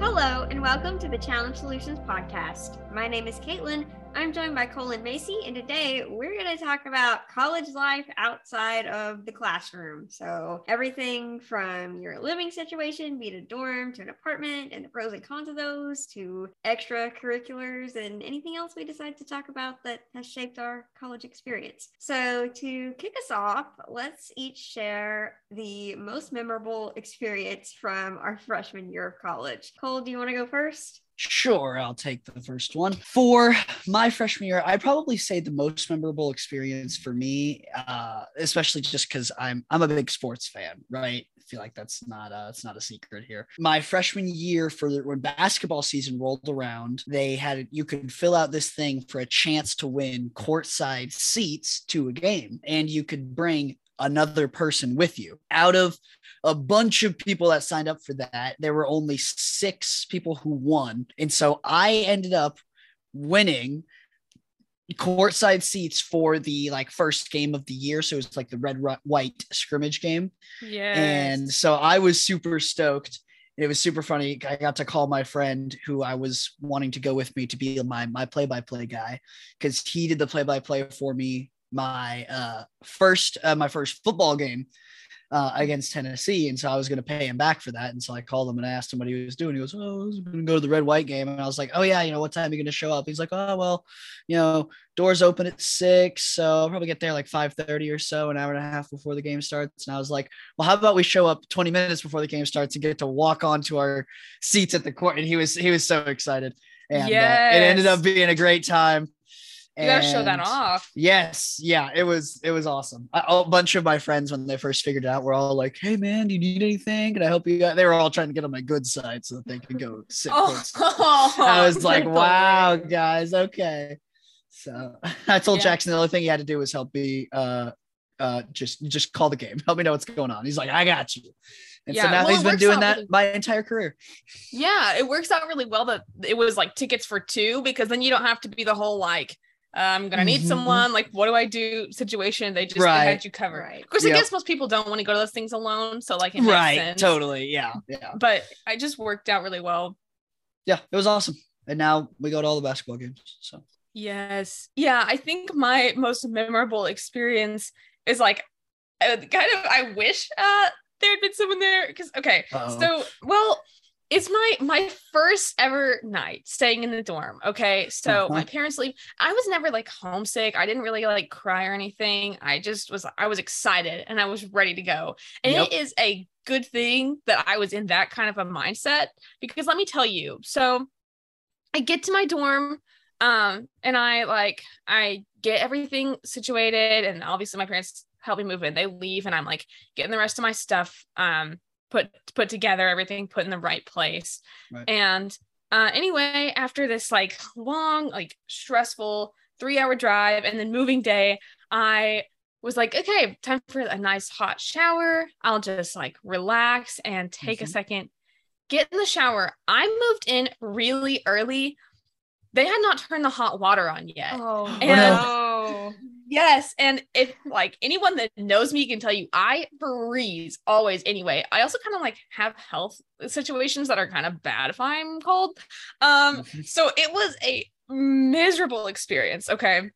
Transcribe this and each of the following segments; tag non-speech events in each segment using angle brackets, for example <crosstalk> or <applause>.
Hello, and welcome to the Challenge Solutions Podcast. My name is Caitlin. I'm joined by Cole and Macy, and today we're going to talk about college life outside of the classroom. So, everything from your living situation, be it a dorm to an apartment, and the pros and cons of those, to extracurriculars, and anything else we decide to talk about that has shaped our college experience. So, to kick us off, let's each share the most memorable experience from our freshman year of college. Cole, do you want to go first? Sure, I'll take the first one. For my freshman year, I'd probably say the most memorable experience for me, uh, especially just because I'm I'm a big sports fan, right? I feel like that's not a, it's not a secret here. My freshman year, for the, when basketball season rolled around, they had you could fill out this thing for a chance to win courtside seats to a game, and you could bring another person with you. Out of a bunch of people that signed up for that, there were only six people who won. And so I ended up winning courtside seats for the like first game of the year. So it was like the red white scrimmage game. Yeah. And so I was super stoked. It was super funny. I got to call my friend who I was wanting to go with me to be my my play by play guy because he did the play by play for me my uh, first uh, my first football game uh, against Tennessee, and so I was going to pay him back for that. And so I called him and I asked him what he was doing. He goes, "Oh, I was going to go to the red white game," and I was like, "Oh yeah, you know what time are you going to show up?" He's like, "Oh well, you know, doors open at six, so I'll probably get there like five thirty or so, an hour and a half before the game starts." And I was like, "Well, how about we show up twenty minutes before the game starts and get to walk onto our seats at the court?" And he was he was so excited. And yes. uh, it ended up being a great time. You gotta show that off. Yes, yeah, it was it was awesome. A, a, bunch of my friends when they first figured it out were all like, "Hey man, do you need anything? Can I help you?" They were all trying to get on my good side so that they could go sit. oh, <laughs> I was like, "Wow, guys, okay." So <laughs> I told yeah. Jackson the only thing he had to do was help me. Uh, uh, just just call the game. <laughs> Help me know what's going on. He's like, "I got you." And yeah, so now well, he's been doing that really, my entire career. Yeah, it works out really well that it was like tickets for two because then you don't have to be the whole like I'm gonna need mm-hmm. someone. Like, what do I do? Situation. They just right. they had you covered. Right. Of course, yep. I guess most people don't want to go to those things alone. So like, right, sense. totally, yeah, yeah. But I just worked out really well. Yeah, it was awesome. And now we go to all the basketball games. So yes, yeah. I think my most memorable experience is like, uh, kind of. I wish uh, there had been someone there because okay, Uh-oh. so well it's my my first ever night staying in the dorm okay? So uh-huh. my parents leave. I was never like homesick. I didn't really like cry or anything. I just was i was excited and i was ready to go. And yep. it is a good thing that i was in that kind of a mindset because let me tell you so i get to my dorm um and i like i get everything situated and obviously my parents help me move in. They leave and i'm like getting the rest of my stuff um put put together everything put in the right place right. and uh anyway after this like long like stressful three hour drive and then moving day i was like okay time for a nice hot shower i'll just like relax and take mm-hmm. a second get in the shower i moved in really early they had not turned the hot water on yet oh and no. <laughs> <laughs> <laughs> Yes. And if like anyone that knows me can tell you, I freeze always anyway. I also kind of like have health situations that are kind of bad if I'm cold. Um, <laughs> so it was a miserable experience. Okay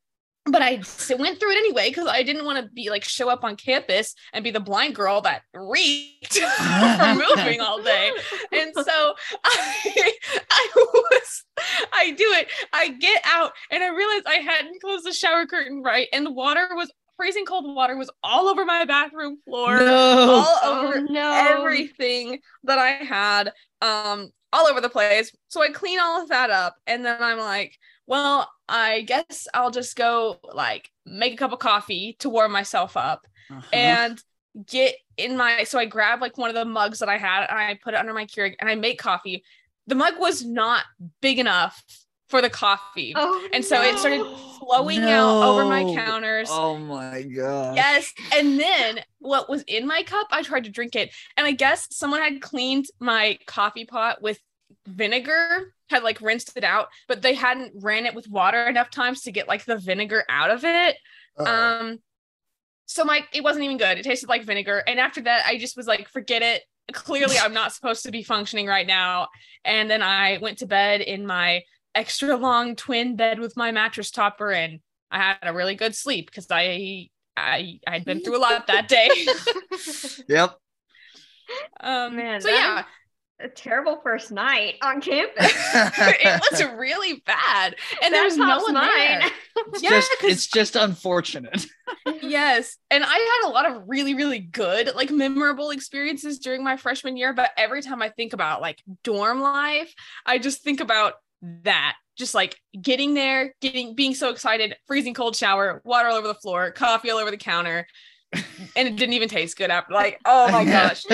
but I went through it anyway because I didn't want to be like show up on campus and be the blind girl that reeked <laughs> from <laughs> moving all day. And so <laughs> I, I was, I do it. I get out and I realized I hadn't closed the shower curtain right, and the water was freezing cold water was all over my bathroom floor, no. all over oh, no. everything that I had, um, all over the place. So I clean all of that up, and then I'm like well, I guess I'll just go like make a cup of coffee to warm myself up uh-huh. and get in my so I grab like one of the mugs that I had and I put it under my Keurig and I make coffee. The mug was not big enough for the coffee. Oh, and so no. it started flowing no. out over my counters. Oh my god. Yes. And then what was in my cup, I tried to drink it. And I guess someone had cleaned my coffee pot with vinegar had like rinsed it out, but they hadn't ran it with water enough times to get like the vinegar out of it. Uh-oh. Um so my it wasn't even good. It tasted like vinegar. And after that, I just was like, forget it. Clearly, I'm not supposed to be functioning right now. And then I went to bed in my extra long twin bed with my mattress topper, and I had a really good sleep because I I I'd been through a lot that day. <laughs> yep. <laughs> Um, Man, so yeah, a terrible first night on campus. <laughs> it was really bad, and there's no one mine. there. It's <laughs> yeah, just, it's just unfortunate. <laughs> yes, and I had a lot of really, really good, like memorable experiences during my freshman year. But every time I think about like dorm life, I just think about that. Just like getting there, getting being so excited, freezing cold shower, water all over the floor, coffee all over the counter, and it didn't even taste good after. Like, oh my gosh,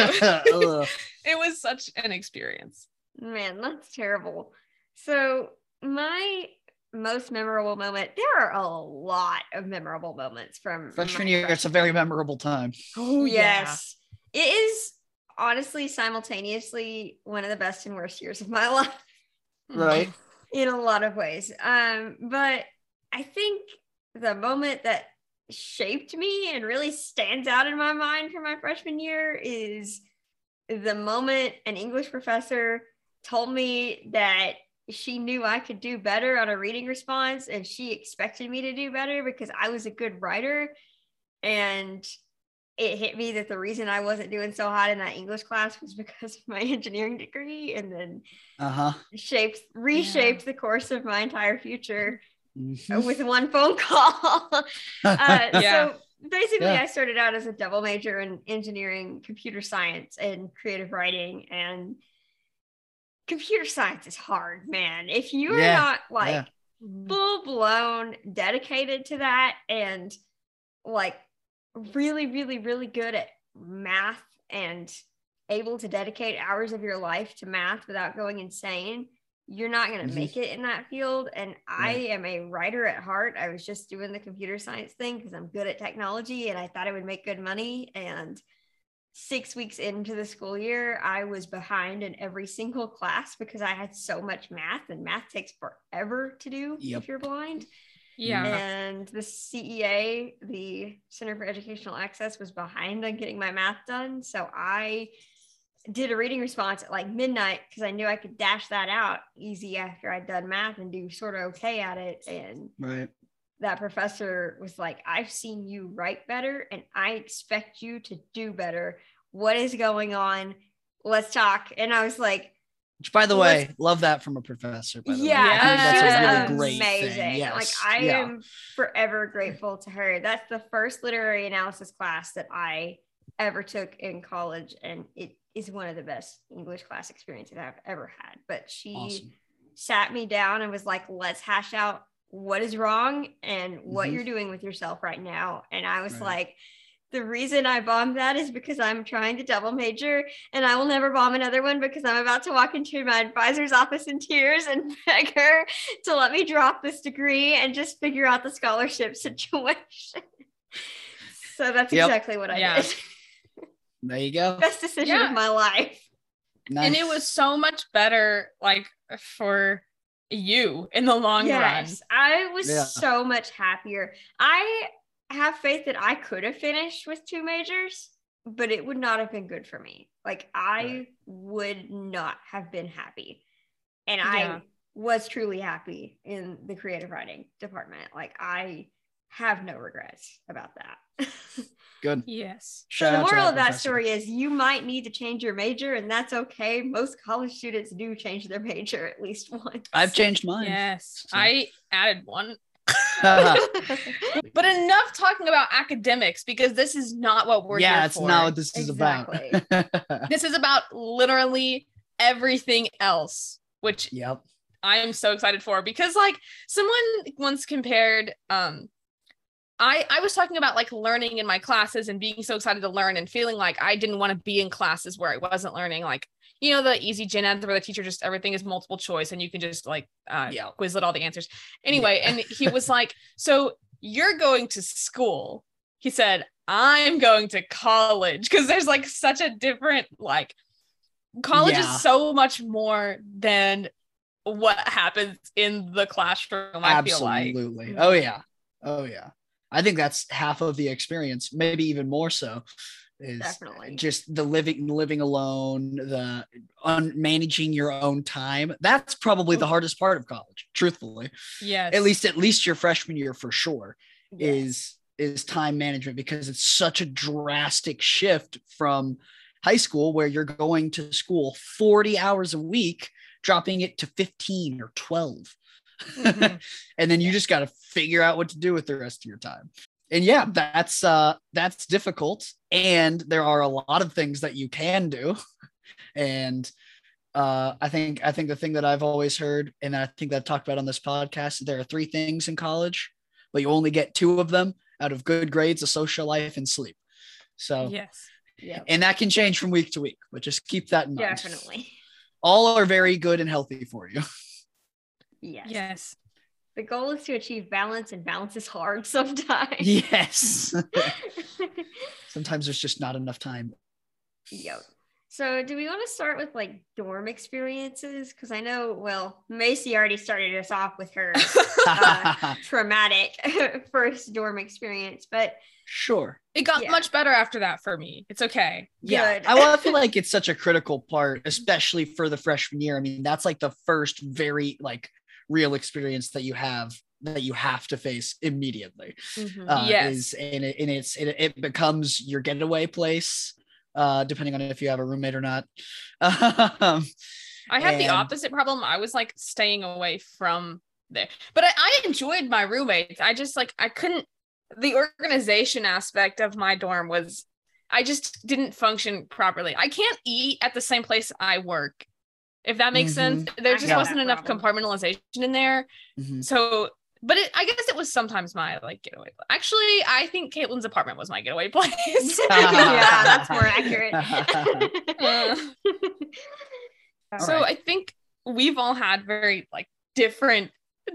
it was such an experience. Man, that's terrible. So my most memorable moment. There are a lot of memorable moments from freshman year. Freshman. It's a very memorable time. Oh yes, yeah. it is honestly simultaneously one of the best and worst years of my <laughs> life. Right. In a lot of ways. Um, but I think the moment that shaped me and really stands out in my mind from my freshman year is the moment an English professor told me that she knew I could do better on a reading response and she expected me to do better because I was a good writer. And it hit me that the reason I wasn't doing so hot in that English class was because of my <laughs> engineering degree and then uh-huh. shaped reshaped yeah. the course of my entire future mm-hmm. with one phone call. <laughs> uh, <laughs> yeah. So basically, yeah. I started out as a double major in engineering, computer science, and creative writing. And computer science is hard, man. If you're yeah. not like yeah. full blown dedicated to that and like really, really, really good at math and able to dedicate hours of your life to math without going insane, you're not going to mm-hmm. make it in that field. And I am a writer at heart. I was just doing the computer science thing because I'm good at technology and I thought I would make good money. And six weeks into the school year, I was behind in every single class because I had so much math, and math takes forever to do yep. if you're blind. Yeah. And the CEA, the Center for Educational Access, was behind on getting my math done. So I did a reading response at like midnight because I knew I could dash that out easy after I'd done math and do sort of okay at it. And right. that professor was like, I've seen you write better and I expect you to do better. What is going on? Let's talk. And I was like, which, by the way, love that from a professor. yeah, that's a really amazing. Thing. Yes. Like I yeah. am forever grateful to her. That's the first literary analysis class that I ever took in college, and it is one of the best English class experiences I've ever had. But she awesome. sat me down and was like, let's hash out what is wrong and what mm-hmm. you're doing with yourself right now. And I was right. like, the reason I bombed that is because I'm trying to double major and I will never bomb another one because I'm about to walk into my advisor's office in tears and <laughs> beg her to let me drop this degree and just figure out the scholarship <laughs> situation. so that's yep. exactly what I yeah. did. <laughs> There you go. Best decision yeah. of my life. Nice. And it was so much better, like for you in the long yes, run. I was yeah. so much happier. I have faith that I could have finished with two majors, but it would not have been good for me. Like I right. would not have been happy. And yeah. I was truly happy in the creative writing department. Like I have no regrets about that. <laughs> Good. Yes. so the moral of that professor. story is you might need to change your major, and that's okay. Most college students do change their major at least once. I've changed mine. Yes. So. I added one. <laughs> but enough talking about academics because this is not what we're yeah, it's not what this is exactly. about. <laughs> this is about literally everything else, which yep. I'm so excited for because like someone once compared um I, I was talking about like learning in my classes and being so excited to learn and feeling like I didn't want to be in classes where I wasn't learning. Like, you know, the easy gen ed where the teacher just everything is multiple choice and you can just like uh, yeah. quizlet all the answers. Anyway, yeah. and he was like, So you're going to school. He said, I'm going to college because there's like such a different like college Yeah. is so much more than what happens in the classroom. I feel like. Absolutely. Oh yeah. Oh yeah. I think that's half of the experience, maybe even more so. Is Definitely. just the living living alone, the un- managing your own time. That's probably the hardest part of college, truthfully. Yes. At least at least your freshman year for sure Yeah. is is time management because it's such a drastic shift from high school where you're going to school 40 hours a week dropping it to 15 or 12 Mhm. <laughs> and then you just got to figure out what to do with the rest of your time and yeah that's uh that's difficult and there are a lot of things that you can do <laughs> and uh i think i think the thing that i've always heard and i think that i've talked about on this podcast there are three things in college but you only get two of them out of good grades a social life and sleep so Yes. yeah. and that can change from week to week but just keep that in mind Definitely. all are very good and healthy for you <laughs> Yes. Yes. The goal is to achieve balance, and balance is hard <laughs> sometimes. yes <laughs> sometimes there's just not enough time Yep. So, do we want to start with like dorm experiences? Because I know, well, Macy already started us off with her Uh, <laughs> traumatic first dorm experience, but sure It got Yeah. much better after that for me. It's okay. Yeah, Good. I, I feel like it's such a critical part, especially for the freshman year. I mean, that's like the first very like real experience that you have that you have to face immediately. Mhm. Uh, Yes. is and, it, and it's it, it becomes your getaway place, uh, depending on if you have a roommate or not. <laughs> Um, I had the opposite problem. I was like staying away from there, but I, I enjoyed my roommates. I just like I couldn't. The organization aspect of my dorm was, I just didn't function properly. I can't eat at the same place I work. If that makes sense, there I just wasn't enough problem. compartmentalization in there. mhm. So, but it, I guess it was sometimes my like getaway. Actually, I think Caitlin's apartment was my getaway place. <laughs> yeah, <laughs> that's more accurate. Uh, <laughs> so right. I think we've all had very like different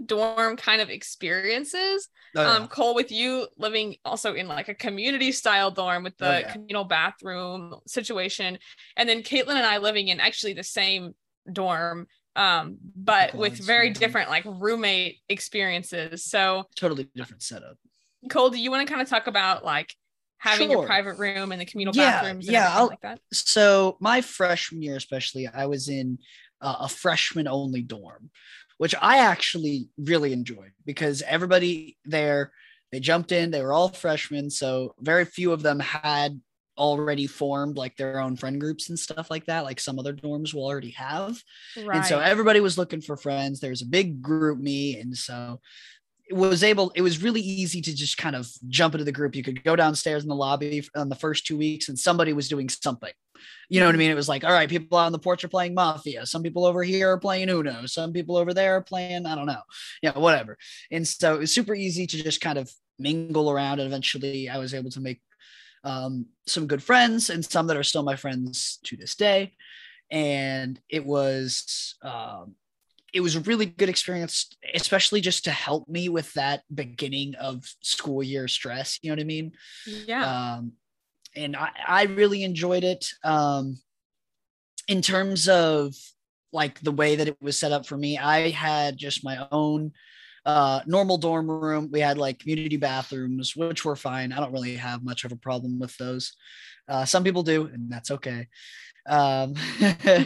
dorm kind of experiences. Oh, yeah. Um, Cole, with you living also in like a community style dorm with the Oh, yeah. communal bathroom situation, and then Caitlin and I living in actually the same dorm, um, but with very yeah. different like roommate experiences. So, totally different setup. Cole, do you want to kind of talk about like having your private room and the communal Yeah, bathrooms and yeah, like that? so my freshman year especially i was in uh, a freshman only dorm which i actually really enjoyed because everybody there they jumped in they were all freshmen so very few of them had already formed like their own friend groups and stuff like that like some other dorms will already have. Right. and so everybody was looking for friends. There's a big GroupMe and so it was able it was really easy to just kind of jump into the group. You could go downstairs in the lobby on the first two weeks and somebody was doing something. You know what i mm-hmm. mean? It was like all right people out on the porch are playing mafia. Some people over here are playing uno. Some people over there are playing i don't know. Yeah whatever. And so it was super easy to just kind of mingle around and eventually i was able to make um, some good friends and some that are still my friends to this day. And it was um, it was a really good experience especially just to help me with that beginning of school year stress you know what i mean? Yeah. um, and I, I really enjoyed it um, in terms of like the way that it was set up for me. I had just my own uh, normal dorm room we had like community bathrooms which were fine i don't really have much of a problem with those uh, some people do and that's okay um, <laughs> AKA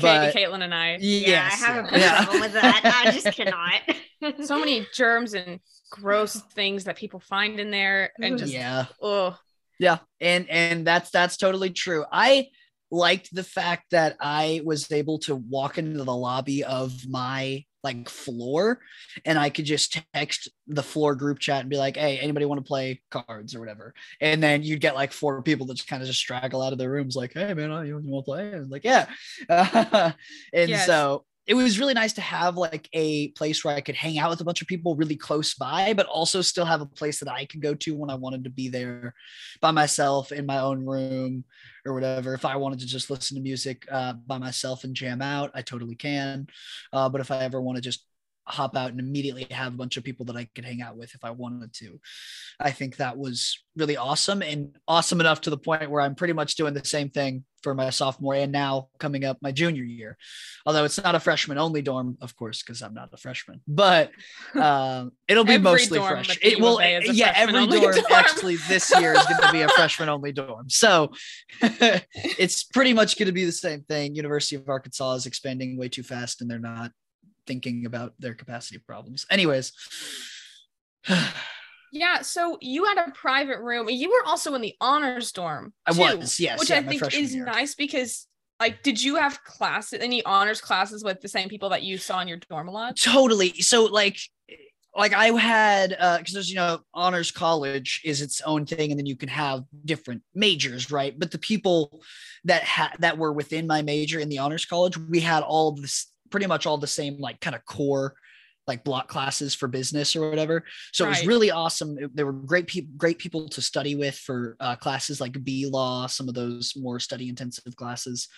but- Caitlin and I. yeah, I have a yeah. Yeah. problem with that. I just <laughs> cannot. so many germs and gross things that people find in there and just yeah oh Yeah, and and that's that's totally true. I liked the fact that I was able to walk into the lobby of my like floor and I could just text the floor group chat and be like, "Hey, anybody want to play cards or whatever?" And then you'd get like four people that just kind of just straggle out of their rooms like, "Hey, man, you, you want to play?" And like, "Yeah." <laughs> and Yes. so it was really nice to have like a place where I could hang out with a bunch of people really close by, but also still have a place that I could go to when I wanted to be there by myself in my own room or whatever. If I wanted to just listen to music uh, by myself and jam out, I totally can. Uh, but if I ever want to just hop out and immediately have a bunch of people that I could hang out with if I wanted to, I think that was really awesome and awesome enough to the point where I'm pretty much doing the same thing for my sophomore and now coming up my junior year. Although it's not a freshman only dorm, of course, because I'm not a freshman, but <laughs> um, it'll be mostly fresh. It will, yeah, every dorm, dorm, actually this year is going to be a <laughs> freshman only dorm. So <laughs> it's pretty much going to be the same thing. University of Arkansas is expanding way too fast and they're not thinking about their capacity problems. Anyways. <sighs> Yeah, so you had a private room. You were also in the honors dorm. I was, yes. Which yeah, I think is year. nice because like did you have classes any honors classes with the same people that you saw in your dorm a lot? Totally. So like like I had uh because there's you know honors college is its own thing and then you can have different majors, right? But the people that had that were within my major in the honors college, we had all this pretty much all the same like kind of core like block classes for business or whatever. So right. it was really awesome. There were great people, great people to study with for uh, classes like B law, some of those more study intensive classes,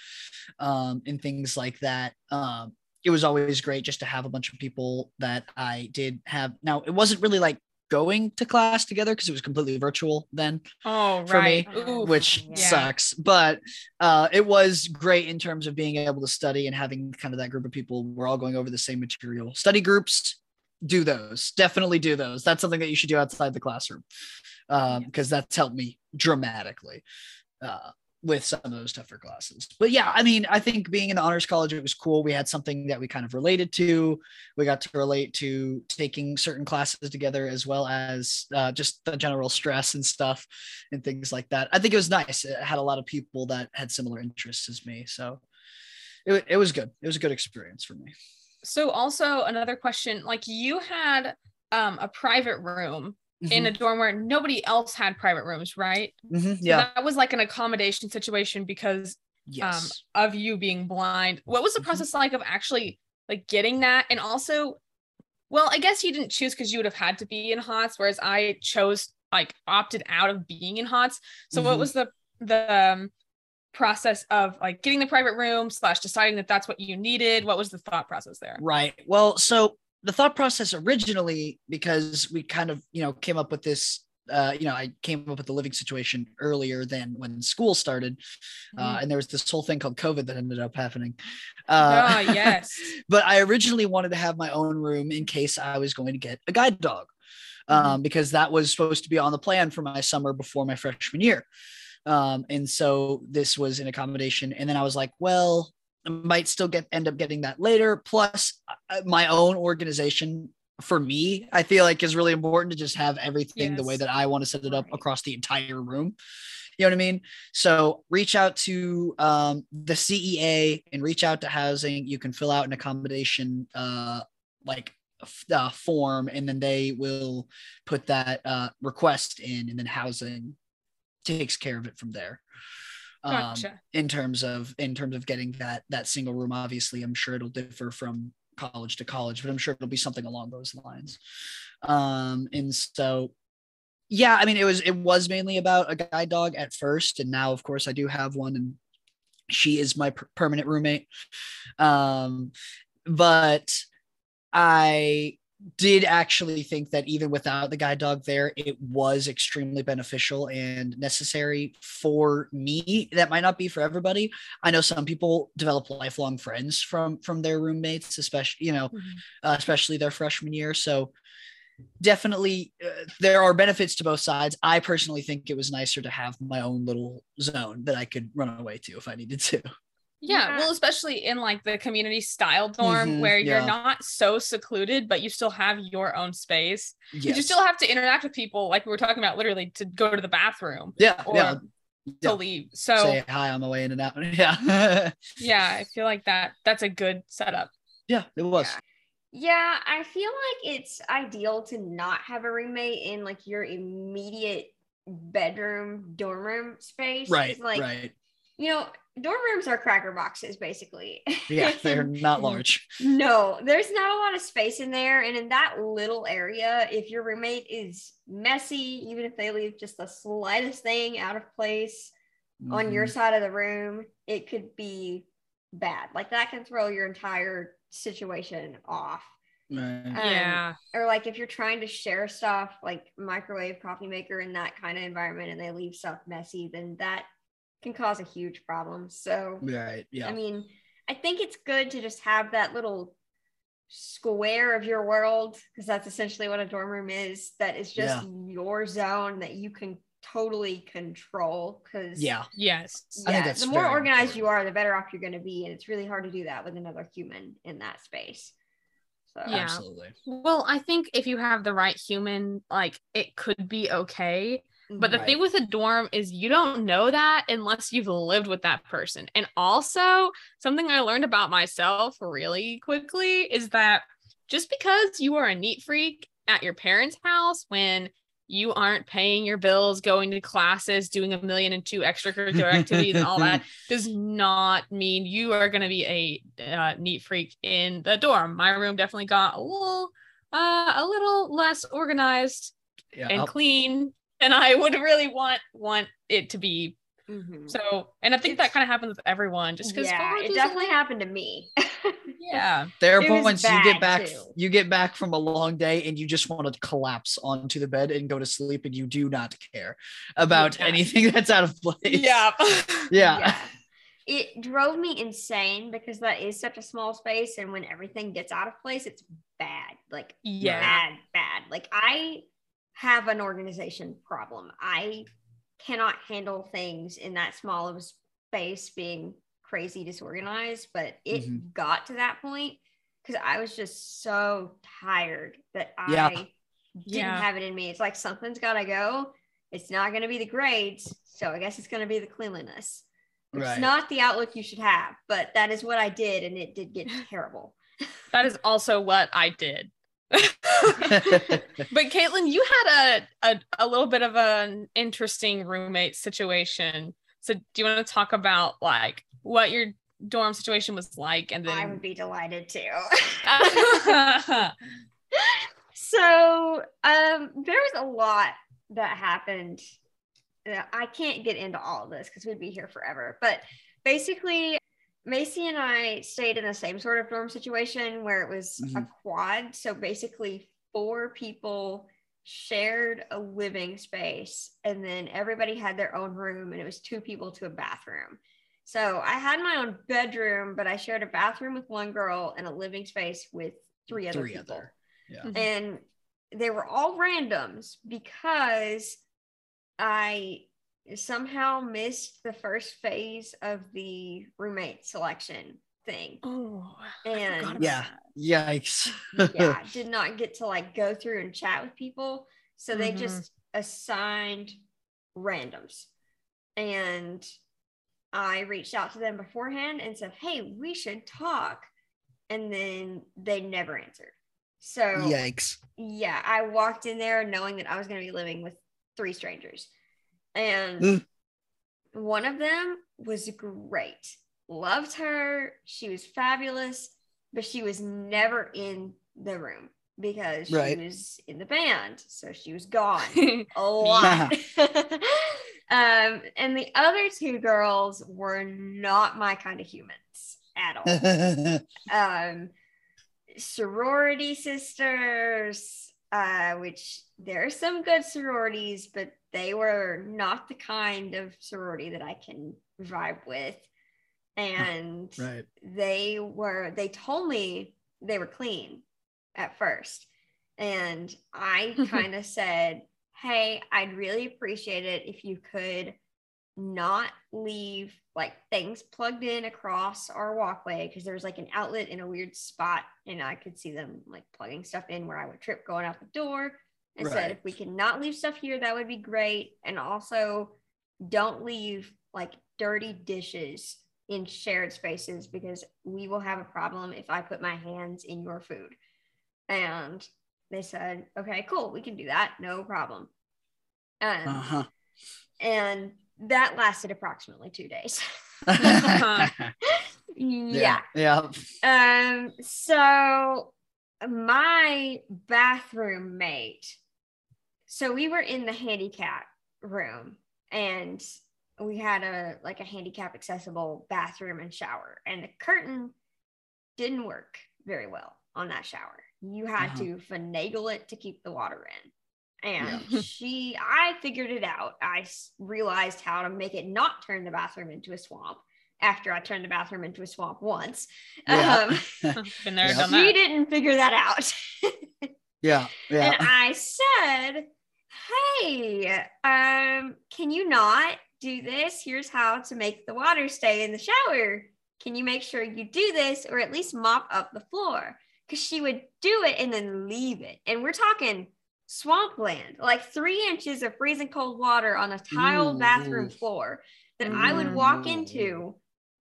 um, and things like that. Um, it was always great just to have a bunch of people that I did have. Now it wasn't really like going to class together because it was completely virtual then oh for right. me Oof. which yeah. sucks but uh, it was great in terms of being able to study and having kind of that group of people we're all going over the same material study groups do those definitely do those that's something that you should do outside the classroom because um, yeah. that's helped me dramatically uh, with some of those tougher classes. But yeah, I mean, I think being in the honors college, it was cool. We had something that we kind of related to. We got to relate to taking certain classes together as well as uh, just the general stress and stuff and things like that. I think it was nice. It had a lot of people that had similar interests as me. So it, it was good. It was a good experience for me. So also another question, like you had um, a private room mm-hmm. in a dorm where nobody else had private rooms, right? Mm-hmm. Yeah. So that was like an accommodation situation because yes. um, of you being blind. What was the mm-hmm. process like of actually like getting that? And also, well, I guess you didn't choose because you would have had to be in Hotz, whereas I chose like opted out of being in Hotz. So what mm-hmm. was the the um, process of like getting the private room slash deciding that that's what you needed? What was the thought process there? Right. Well, so the thought process originally, because we kind of, you know, came up with this uh, you know, I came up with the living situation earlier than when school started, uh, mm. and there was this whole thing called COVID that ended up happening. Uh, oh, <laughs> yes. but I originally wanted to have my own room in case I was going to get a guide dog, um, mm. because that was supposed to be on the plan for my summer before my freshman year. Um, and so this was an accommodation, and then I was like, well, might still get end up getting that later. Plus, uh, my own organization for me, I feel like is really important to just have everything yes. the way that I want to set it up across the entire room. You know what I mean? So reach out to um, the CEA and reach out to housing. You can fill out an accommodation uh, like uh, form, and then they will put that uh, request in, and then housing takes care of it from there um, gotcha. in terms of in terms of getting that that single room obviously i'm sure it'll differ from college to college but i'm sure it'll be something along those lines um and so yeah i mean it was it was mainly about a guide dog at first and now of course i do have one and she is my per- permanent roommate um but i did actually think that even without the guide dog there, it was extremely beneficial and necessary for me. That might not be for everybody. I know some people develop lifelong friends from from their roommates, especially you know, mm-hmm. uh, especially their freshman year. So definitely uh, there are benefits to both sides. I personally think it was nicer to have my own little zone that I could run away to if I needed to. Yeah, yeah, well, especially in like the community style dorm mm-hmm, where you're not so secluded, but you still have your own space. Yes. You still have to interact with people, like we were talking about, literally to go to the bathroom. Yeah, or yeah. To yeah. leave. So say hi on the way in and out. <laughs> Yeah. yeah, I feel like that that's a good setup. Yeah, it was. Yeah. yeah, I feel like it's ideal to not have a roommate in like your immediate bedroom dorm room space. Right. Like, right. You know, dorm rooms are cracker boxes basically <laughs> yeah they're not large no there's not a lot of space in there and in that little area if your roommate is messy even if they leave just the slightest thing out of place mm-hmm. on your mm-hmm. side of the room it could be bad like that can throw your entire situation off right. um, yeah or like if you're trying to share stuff like microwave coffee maker in that kind of environment and they leave stuff messy then that can cause a huge problem. So, right. Yeah. I mean, I think it's good to just have that little square of your world because that's essentially what a dorm room is that is just yeah. your zone that you can totally control because yeah yes yeah the more organized important. you are the better off you're going to be and it's really hard to do that with another human in that space so yeah. absolutely well i think if you have the right human like it could be okay but the right. thing with a dorm is you don't know that unless you've lived with that person. And also, something I learned about myself really quickly is that just because you are a neat freak at your parents' house when you aren't paying your bills, going to classes, doing a million and two extracurricular activities and all that <laughs> does not mean you are going to be a uh, neat freak in the dorm. My room definitely got a little, uh, a little less organized yeah, and I'll- clean and I would really want want it to be. Mm-hmm. So, and I think it's, that kind of happens with everyone, just because. Yeah, it definitely happened to me. <laughs> yeah, there are points you get back, too. you get back from a long day, and you just want to collapse onto the bed and go to sleep, and you do not care about yeah. anything <laughs> that's out of place. Yeah, yeah. yeah it drove me insane because that is such a small space and when everything gets out of place it's bad like yeah bad bad like i have an organization problem. I cannot handle things in that small of a space being crazy disorganized, but it mm-hmm. got to that point because I was just so tired that yeah. I didn't yeah. have it in me. It's like something's got to go. It's not going to be the grades. So I guess it's going to be the cleanliness. It's not the outlook you should have, but that is what I did. And it did get terrible. that is also what I did. <laughs> but Caitlin, you had a, a a little bit of an interesting roommate situation. So do you want to talk about like what your dorm situation was like? And then I would be delighted to. <laughs> so um there was a lot that happened. I can't get into all of this because we'd be here forever. But basically, Macy and I stayed in the same sort of dorm situation where it was mm-hmm. a quad. So basically, four people shared a living space, and then everybody had their own room, and it was two people to a bathroom. So I had my own bedroom, but I shared a bathroom with one girl and a living space with three other three people. Other. Yeah. Mm-hmm. And they were all randoms because I somehow missed the first phase of the roommate selection thing. Oh, and yeah, yikes. <laughs> yeah, <laughs> did not get to like go through and chat with people. So mm-hmm. they just assigned randoms. And I reached out to them beforehand and said, Hey, we should talk. And then they never answered. So, yikes. Yeah, I walked in there knowing that I was going to be living with three strangers. And mm. one of them was great. Loved her. She was fabulous, but she was never in the room because she right. was in the band. So she was gone <laughs> a <laughs> lot. <laughs> um, and the other two girls were not my kind of humans at all. um, sorority sisters, uh, which there are some good sororities, but they were not the kind of sorority that I can vibe with. And right. they were, they told me they were clean at first. And I <laughs> kind of said, Hey, I'd really appreciate it if you could not leave like things plugged in across our walkway because there was like an outlet in a weird spot and I could see them like plugging stuff in where I would trip going out the door and right. said if we can not leave stuff here that would be great. And also don't leave like dirty dishes in shared spaces because we will have a problem if i put my hands in your food. And they said okay cool we can do that no problem. Um, uh-huh. and that lasted approximately two days. <laughs> <laughs> Yeah. Yeah yeah. Um so my bathroom mate so we were in the handicap room and we had a like a handicap accessible bathroom and shower and the curtain didn't work very well on that shower you had uh-huh. to finagle it to keep the water in And <laughs> she, I figured it out. I realized how to make it not turn the bathroom into a swamp after I turned the bathroom into a swamp once. Yeah. Um, <laughs> Been there, Yeah. done she didn't figure that out. <laughs> yeah, yeah. And I said, Hey, um, can you not do this? Here's how to make the water stay in the shower. Can you make sure you do this or at least mop up the floor? Because she would do it and then leave it. And we're talking swampland, like three inches of freezing cold water on a tile Ooh, bathroom floor that I would walk into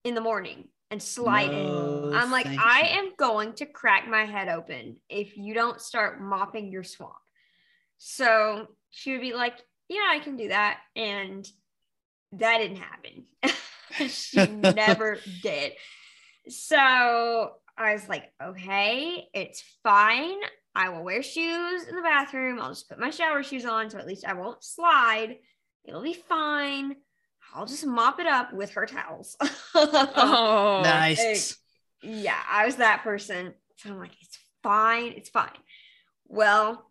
in the morning and slide in. No, I'm like, I you. am going to crack my head open if you don't start mopping your swamp. So she would be like, Yeah, I can do that. And that didn't happen. <laughs> she never <laughs> did. So I was like, Okay, it's fine. I will wear shoes in the bathroom. I'll just put my shower shoes on so at least I won't slide. It'll be fine. I'll just mop it up with her towels. <laughs> Oh, nice. yeah, I was that person. So I'm like, it's fine, it's fine. Well,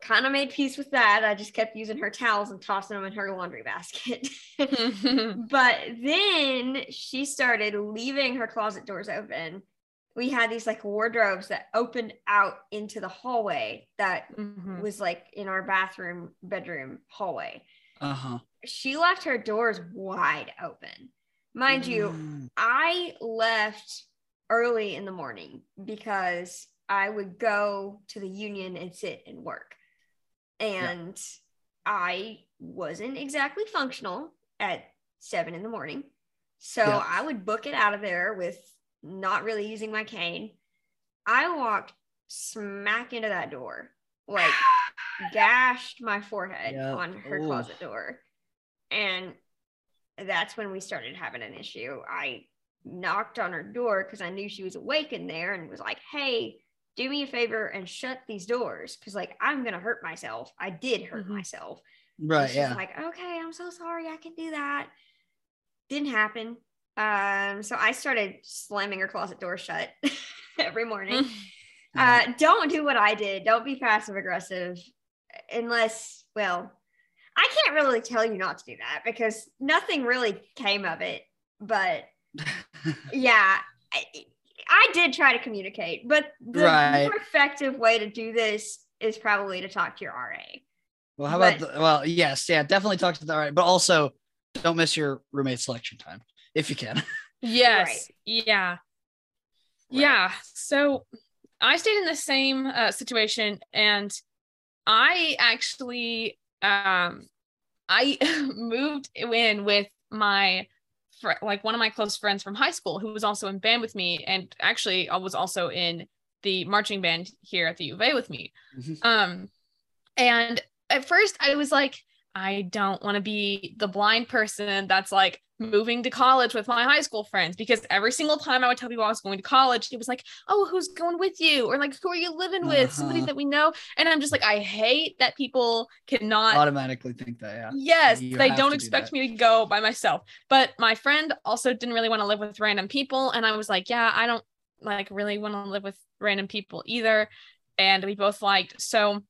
kind of made peace with that. I just kept using her towels and tossing them in her laundry basket. <laughs> <laughs> but then she started leaving her closet doors open. We had these like wardrobes that opened out into the hallway that Mhm. was like in our bathroom, bedroom hallway. Uh huh. She left her doors wide open. Mind you, Mm. I left early in the morning because I would go to the union and sit and work. And I wasn't exactly functional at seven in the morning. So Yeah. I would book it out of there with not really using my cane. I walked smack into that door, like <gasps> gashed my forehead Yeah. on her Ooh. closet door. And that's when we started having an issue. I knocked on her door because I knew she was awake in there and was like, hey, do me a favor and shut these doors because, like, I'm to hurt myself. I did hurt Mhm. myself. Right. Yeah. like, okay, I'm so sorry. I can do that. Didn't happen. Um, so I started slamming her closet door shut <laughs> every morning. Yeah. Uh, don't do what I did. Don't be passive aggressive unless, well, I can't really tell you not to do that because nothing really came of it. But <laughs> yeah, I, I did try to communicate, but the Right. more effective way to do this is probably to talk to your RA. well, how about the, well, yes, yeah, definitely talk to the right, but also don't miss your roommate selection time if you can. <laughs> Yes. Yeah. Right. Yeah. So I stayed in the same uh, situation and I actually um I <laughs> moved in with my fr- like one of my close friends from high school who was also in band with me and actually I was also in the marching band here at the U of A with me. Mhm. Um and at first I was like I don't want to be the blind person that's like moving to college with my high school friends because every single time I would tell people I was going to college, it was like, oh, who's going with you? Or like, who are you living with? Somebody Uh-huh. that we know. And I'm just like, I hate that people cannot. Automatically think that, yeah. Yes, You they don't to do expect me to go by myself. But my friend also didn't really want to live with random people. And I was like, yeah, I don't like really want to live with random people either. And we both liked. So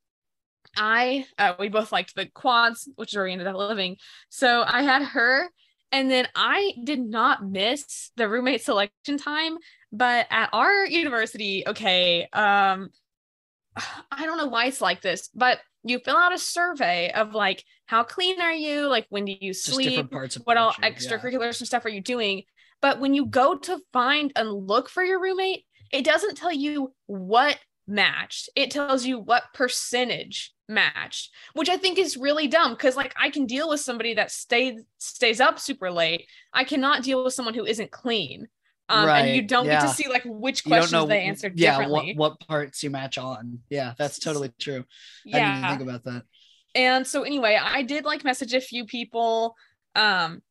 I, uh, we both liked the quads, which is where we ended up living. So I had her. And then I did not miss the roommate selection time. But at our university, okay, um, I don't know why it's like this, but you fill out a survey of like how clean are you, like when do you sleep, different parts of what all culture, yeah. extracurriculars and stuff are you doing? But when you go to find and look for your roommate, it doesn't tell you what matched. It tells you what percentage matched, which I think is really dumb because like I can deal with somebody that stays stays up super late. I cannot deal with someone who isn't clean. Um, and you don't get to see like which questions know they answered yeah, differently. what, what parts you match on. Yeah, that's totally true. I didn't yeah. think about that. and so anyway i did like message a few people um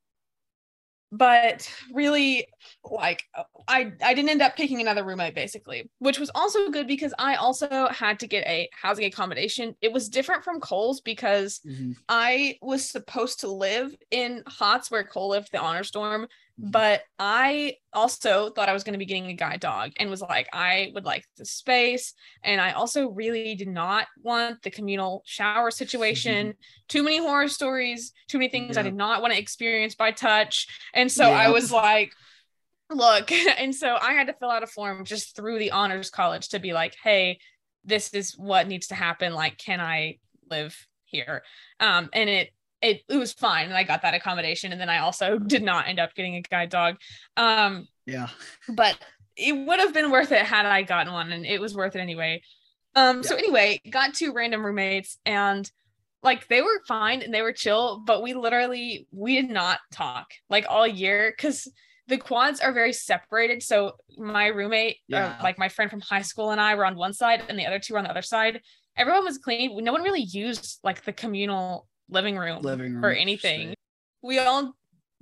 but really like I I didn't end up picking another roommate basically, which was also good because I also had to get a housing accommodation. It was different from Cole's because mm-hmm. I was supposed to live in Hotz where Cole lived, the honors dorm. But I also thought I was going to be getting a guide dog and was like I would like the space and I also really did not want the communal shower situation. Mm-hmm. <laughs> Too many horror stories, too many things yeah. I did not want to experience by touch. And so yeah. I was like look <laughs> and so i had to fill out a form just through the honors college to be like hey this is what needs to happen like can i live here um and it it, it was fine and i got that accommodation and then i also did not end up getting a guide dog um yeah but it would have been worth it had i gotten one and it was worth it anyway um yeah. so anyway got two random roommates and like they were fine and they were chill but we literally we did not talk like all year because the quads are very separated. So my roommate, yeah. uh, like my friend from high school, and I were on one side, and the other two were on the other side. Everyone was clean. No one really used like the communal living room, living room or anything. We all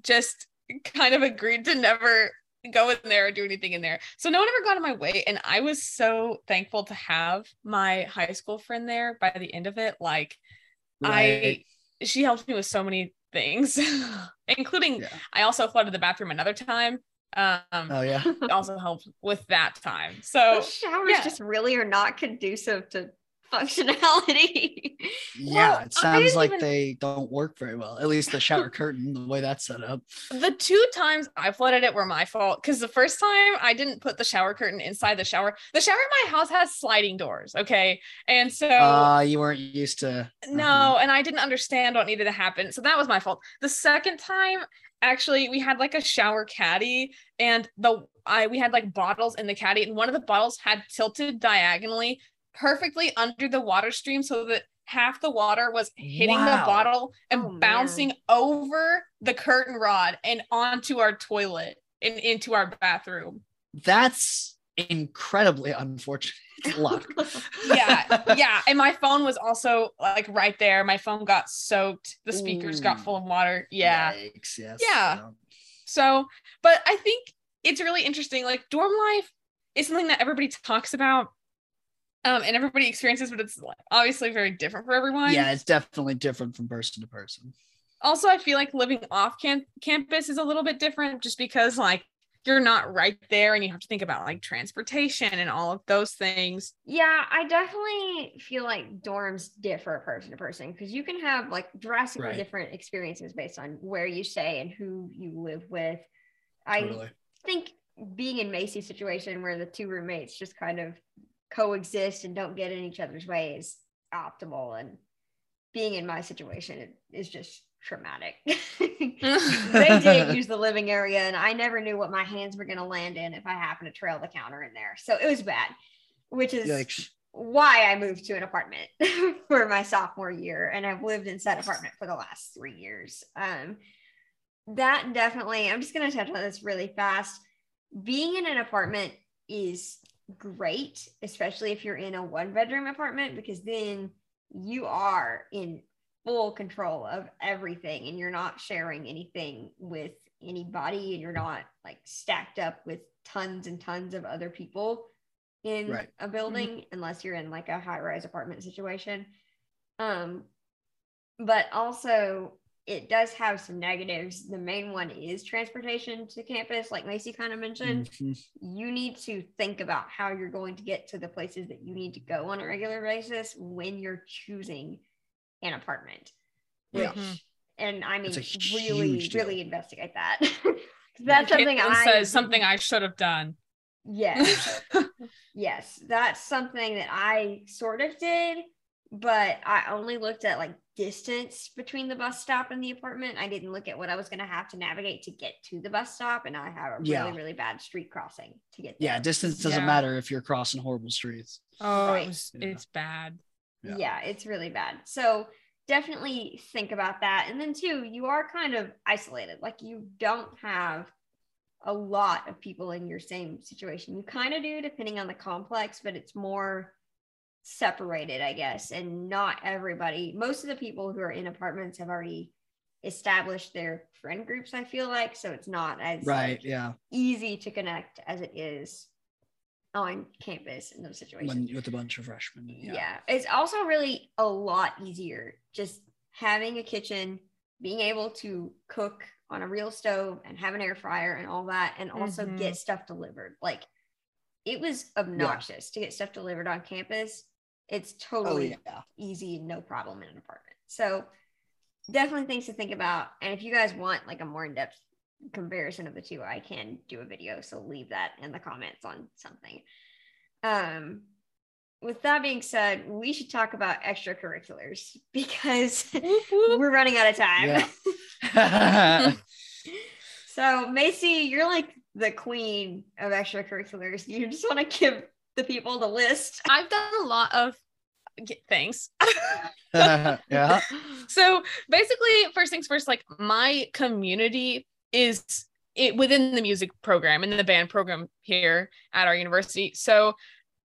just kind of agreed to never go in there or do anything in there. So no one ever got in my way. And I was so thankful to have my high school friend there by the end of it. Like right. I she helped me with so many things, <laughs> including yeah. I also flooded the bathroom another time. Um, oh yeah, <laughs> also helped with that time. So showers yeah. just really are not conducive to functionality. Yeah, well, it sounds like even... they don't work very well. At least the shower curtain, the way that's set up. The two times I flooded it were my fault because the first time I didn't put the shower curtain inside the shower. The shower in my house has sliding doors. Okay, and so uh, you weren't used to. No, uh-huh. and I didn't understand what needed to happen, so that was my fault. The second time, actually, we had like a shower caddy, and the I we had like bottles in the caddy, and one of the bottles had tilted diagonally perfectly under the water stream so that half the water was hitting wow. the bottle and oh, bouncing man. over the curtain rod and onto our toilet and into our bathroom. That's incredibly unfortunate <laughs> luck. <laughs> yeah, yeah. And my phone was also like right there. My phone got soaked. The speakers Ooh. got full of water. Yeah. Yikes, yes. Yeah. So, but I think it's really interesting. Like dorm life is something that everybody talks about um, and everybody experiences, but it's obviously very different for everyone. Yeah, it's definitely different from person to person. Also, I feel like living off camp- campus is a little bit different just because, like, you're not right there and you have to think about like transportation and all of those things. Yeah, I definitely feel like dorms differ person to person because you can have like drastically right. different experiences based on where you stay and who you live with. Totally. I think being in Macy's situation where the two roommates just kind of coexist and don't get in each other's way is optimal. And being in my situation is just traumatic. <laughs> They did <laughs> use the living area and i never knew what my hands were going to land in if i happened to trail the counter in there. So it was bad which is Yikes. why i moved to an apartment <laughs> for my sophomore year and i've lived in said apartment for the last three years. Um, that definitely i'm just going to touch on this really fast. Being in an apartment is great, especially if you're in a one bedroom apartment, because then you are in full control of everything and you're not sharing anything with anybody and you're not like stacked up with tons and tons of other people in right. a building mm-hmm. unless you're in like a high rise apartment situation. Um, but also it does have some negatives. The main one is transportation to campus, like Macy kind of mentioned. Mm-hmm. You need to think about how you're going to get to the places that you need to go on a regular basis when you're choosing an apartment. Yeah. Which, and I mean, really, really investigate that. <laughs> that's something I says something I should have done. Yes. yes. That's something that I sort of did, but I only looked at like distance between the bus stop and the apartment. I didn't look at what I was going to have to navigate to get to the bus stop, and I have a yeah. really, really bad street crossing to get there. Yeah, distance doesn't yeah. matter if you're crossing horrible streets. Oh, right. it's, it's bad. Yeah. yeah, it's really bad. So definitely think about that. And then too, you are kind of isolated. Like you don't have a lot of people in your same situation. You kind of do depending on the complex, but it's more separated, I guess, and not everybody. Most of the people who are in apartments have already established their friend groups i feel like so it's not as right like, yeah easy to connect as it is on campus in those situations when, with a bunch of freshmen yeah. yeah it's also really a lot easier just having a kitchen being able to cook on a real stove and have an air fryer and all that and also Mhm. get stuff delivered like it was obnoxious to get stuff delivered on campus it's oh totally yeah. easy no problem in an apartment. So definitely things to think about. And if you guys want like a more in-depth comparison of the two i can do a video so leave that in the comments on something. Um with that being said we should talk about extracurriculars <laughs> because Whoop, whoop. we're running out of time. Yeah. <laughs> <laughs> So macy you're like the queen of extracurriculars. You just want to give the people the list <laughs> I've done a lot of things. <laughs> <laughs> yeah so basically, first things first, like my community is it within the music program and the band program here at our university. So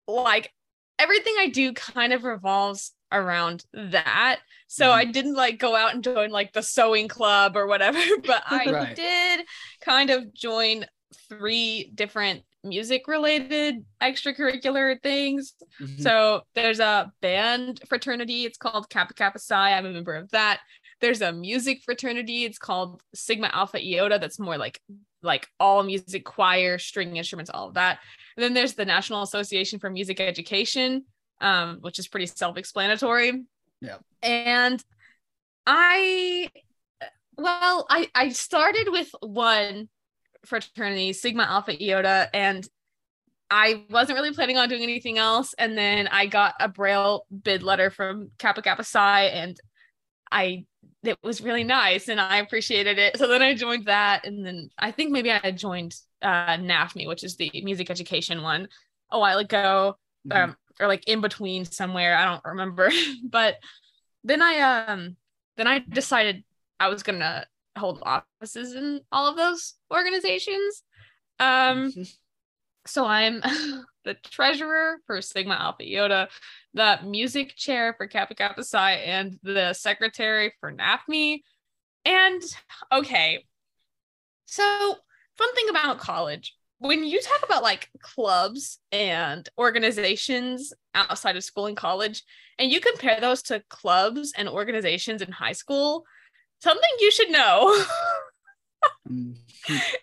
like everything I do kind of revolves around that. So Mhm. I didn't like go out and join like the sewing club or whatever, but I Right. did kind of join three different music related extracurricular things. Mhm. So there's a band fraternity. It's called Kappa Kappa Psi. I'm a member of that. There's a music fraternity. It's called Sigma Alpha Iota. That's more like like all music, choir, string instruments, all of that. And then there's the National Association for Music Education, um, which is pretty self-explanatory. Yeah. And I, well, I I started with one fraternity, Sigma Alpha Iota, and I wasn't really planning on doing anything else. And then I got a Braille bid letter from Kappa Kappa Psi, and I it was really nice, and I appreciated it. So then I joined that, and then I think maybe I had joined uh, NAFME, which is the music education one, a while ago, Mhm. um, or like in between somewhere. I don't remember, <laughs> but then I um then I decided I was gonna hold offices in all of those organizations. Um, <laughs> so I'm <laughs> the treasurer for Sigma Alpha Iota, the music chair for Kappa Kappa Psi, and the secretary for NAFME. And okay, so fun thing about college, when you talk about like clubs and organizations outside of school and college, and you compare those to clubs and organizations in high school, something you should know <laughs> Mhm.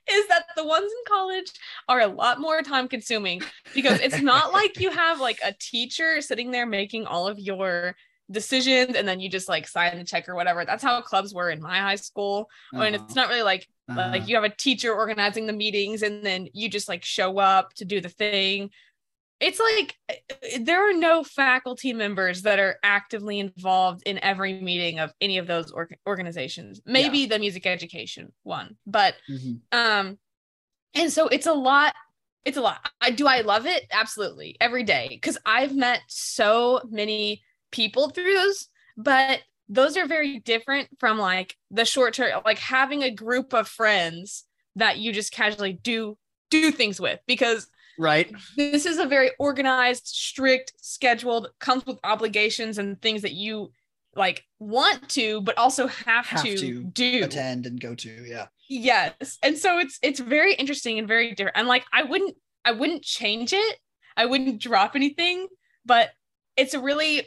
is that the ones in college are a lot more time consuming because it's not <laughs> like you have like a teacher sitting there making all of your decisions and then you just like sign the check or whatever. That's how clubs were in my high school. And Uh-huh. it's not really like Uh-huh. like you have a teacher organizing the meetings and then you just like show up to do the thing it's like uh, there are no faculty members that are actively involved in every meeting of any of those org- organizations. Maybe the music education one but Mhm. um and so it's a lot it's a lot. I, do i love it? Absolutely. Every day. Because i've met so many people through those but those are very different from like the short term like having a group of friends that you just casually do do things with because right? This is a very organized strict scheduled comes with obligations and things that you like want to but also have, Have to, to do. attend and go to yeah. Yes. And so it's it's very interesting and very different. And like i wouldn't i wouldn't change it. I wouldn't drop anything but it's a really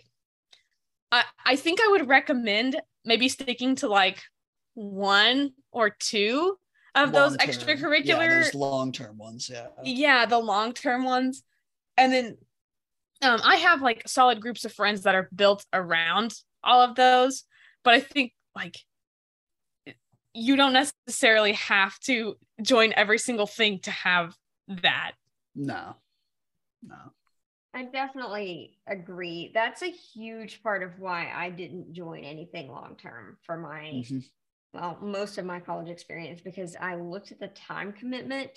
i i think i would recommend maybe sticking to like one or two of those Long-term. extracurricular yeah, those long-term ones yeah yeah the long term ones and then um i have like solid groups of friends that are built around all of those but i think like you don't necessarily have to join every single thing to have that no no I definitely agree. That's a huge part of why I didn't join anything long term for my Mhm. Well, most of my college experience because I looked at the time commitment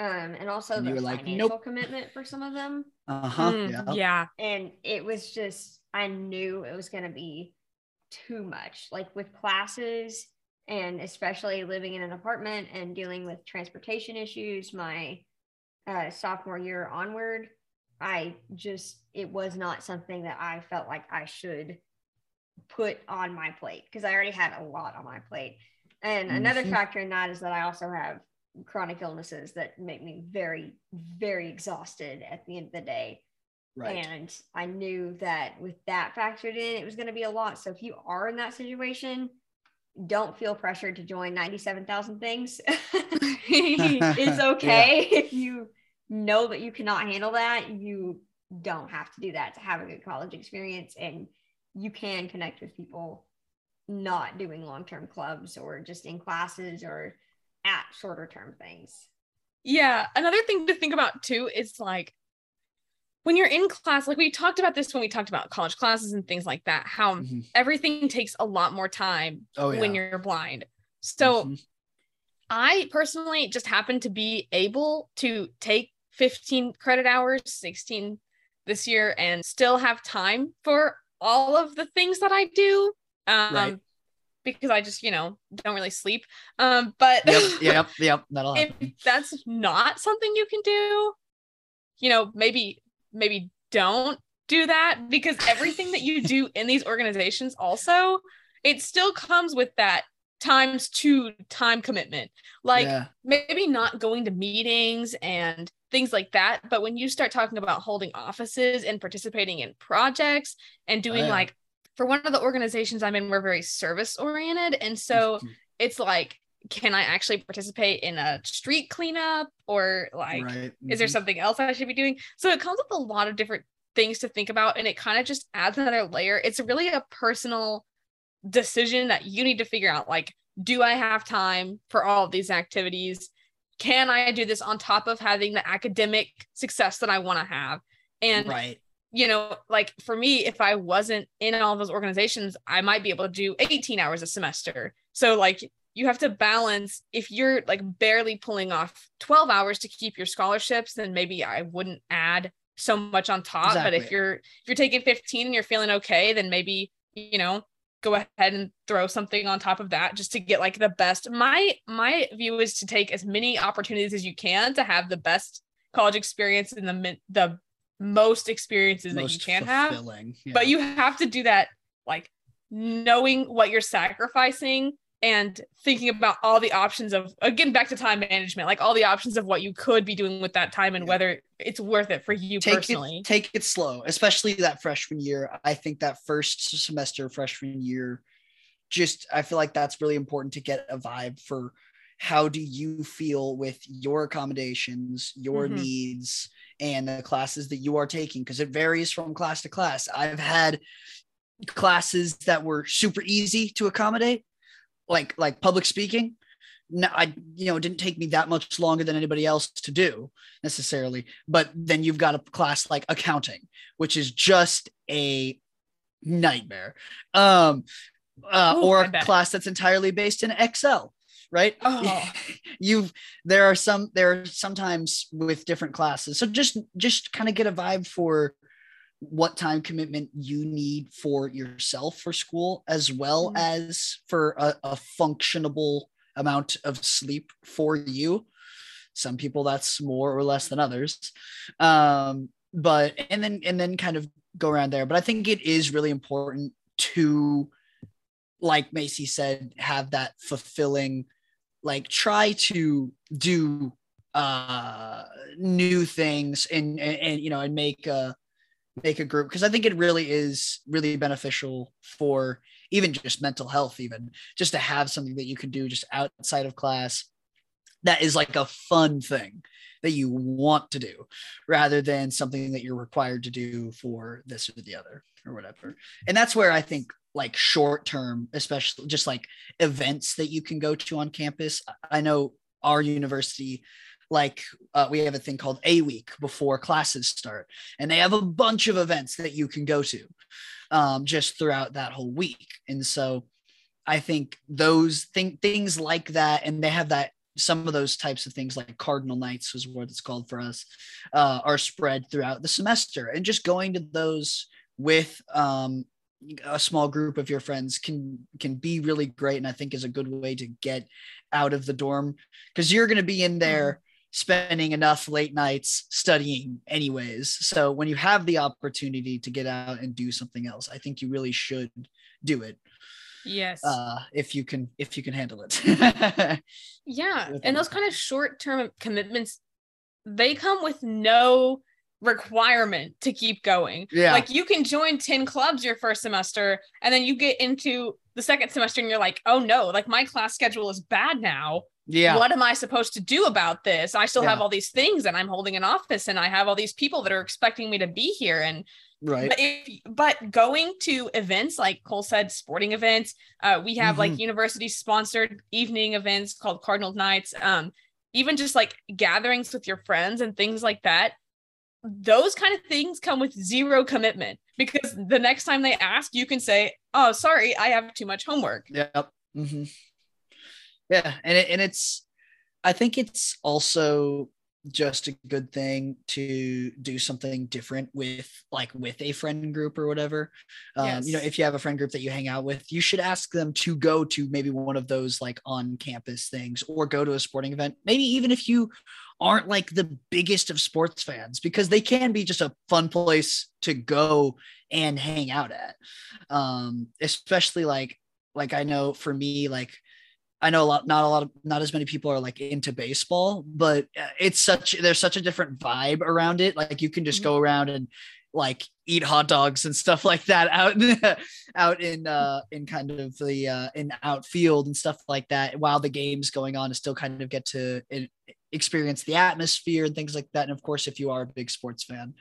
um and also And the you were like, financial "Nope." commitment for some of them. uh-huh Mm, yeah yeah And it was just I knew it was gonna be too much. Like with classes and especially living in an apartment and dealing with transportation issues, my uh, sophomore year onward, I just, it was not something that I felt like I should put on my plate because I already had a lot on my plate. And another Mhm. factor in that is that I also have chronic illnesses that make me very, very exhausted at the end of the day. Right. And I knew that with that factored in, it was going to be a lot. So if you are in that situation, don't feel pressured to join 97,000 things. <laughs> it's <laughs> okay if you know that you cannot handle that. You don't have to do that to have a good college experience. And you can connect with people not doing long term clubs or just in classes or at shorter term things. Yeah. Another thing to think about too is like when you're in class, like we talked about this when we talked about college classes and things like that, how Mhm. everything takes a lot more time Oh yeah. when you're blind. So Mhm. I personally just happen to be able to take 15 credit hours, 16 this year, and still have time for all of the things that I do. Um, Right. Because I just, you know, don't really sleep. Um, but yep, <laughs> yep, yep. That'll if happen. that's not something you can do, you know, maybe, maybe don't do that because everything that you do in these organizations also, it still comes with that times two time commitment. Like yeah. maybe not going to meetings and things like that. But when you start talking about holding offices and participating in projects and doing Oh, yeah. like, for one of the organizations I'm in, we're very service oriented. And so it's like, can I actually participate in a street cleanup or like, right. is there Mhm. something else I should be doing? So it comes with a lot of different things to think about and it kind of just adds another layer. It's really a personal decision that you need to figure out like, do I have time for all of these activities? Can I do this on top of having the academic success that I want to have? And right. you know, like for me, if I wasn't in all those organizations, I might be able to do 18 hours a semester. So like you have to balance if you're like barely pulling off 12 hours to keep your scholarships, then maybe I wouldn't add so much on top. But if you're if you're taking 15 and you're feeling okay, then maybe, you know, go ahead and throw something on top of that just to get like the best. My my view is to take as many opportunities as you can to have the best college experience and the the most experiences that you Most can have yeah. but you have to do that like knowing what you're sacrificing and thinking about all the options of again back to time management like all the options of what you could be doing with that time and whether it's worth it for you take personally. it take it slow especially that freshman year. I think that first semester freshman year just i feel like that's really important to get a vibe for how do you feel with your accommodations your Mhm. needs and the classes that you are taking because it varies from class to class. I've had classes that were super easy to accommodate like like public speaking no, I you know it didn't take me that much longer than anybody else to do necessarily. But then you've got a class like accounting, which is just a nightmare, um, uh, Ooh, or a class that's entirely based in Excel. Right? Oh. <laughs> You've there are some there are sometimes with different classes. So just just kind of get a vibe for what time commitment you need for yourself for school as well Mhm. as for a, a functionable amount of sleep for you. Some people that's more or less than others. Um but and then and then kind of go around there. But i think it is really important to like macy said have that fulfilling like try to do uh new things and and, and you know and make a make a group because i think it really is really beneficial for even just mental health even just to have something that you can do just outside of class that is like a fun thing that you want to do rather than something that you're required to do for this or the other or whatever. And that's where i think like short term especially just like events that you can go to on campus. I know our university like uh, we have a thing called a week before classes start. And they have a bunch of events that you can go to um, just throughout that whole week. And so i think those thing, things like that and they have that some of those types of things like cardinal nights is what it's called for us uh, are spread throughout the semester. And just going to those with um, a small group of your friends can can be really great and i think is a good way to get out of the dorm. Because you're going to be in there spending enough late nights studying anyways so when you have the opportunity to get out and do something else i think you really should do it yes uh if you can if you can handle it <laughs> yeah and those kind of short term commitments they come with no requirement to keep going. Yeah. Like you can join 10 clubs your first semester and then you get into the second semester and you're like, oh no, like my class schedule is bad now. Yeah. What am I supposed to do about this? I still Yeah. have all these things and I'm holding an office and I have all these people that are expecting me to be here. And right. but if but going to events like Cole said, sporting events, uh, we have like university sponsored evening events called Cardinal Nights. Um, even just like gatherings with your friends and things like that. Those kind of things come with zero commitment because the next time they ask, you can say, "Oh, sorry, I have too much homework." Yep. hmm Yeah, and it, and it's, I think it's also just a good thing to do something different with like with a friend group or whatever. Um, You know, if you have a friend group that you hang out with, you should ask them to go to maybe one of those like on campus things or go to a sporting event. Maybe even if you aren't like the biggest of sports fans, because they can be just a fun place to go and hang out at. Um, especially like like I know for me, like I know a lot, not a lot of, not as many people are like into baseball, but uh, it's such, there's such a different vibe around it. Like you can just Mhm. go around and like eat hot dogs and stuff <laughs> like that out, in, <laughs> out in, uh, in kind of the, uh, in outfield and stuff like that while the game's going on to still kind of get to experience the atmosphere and things like that. And of course, if you are a big sports fan,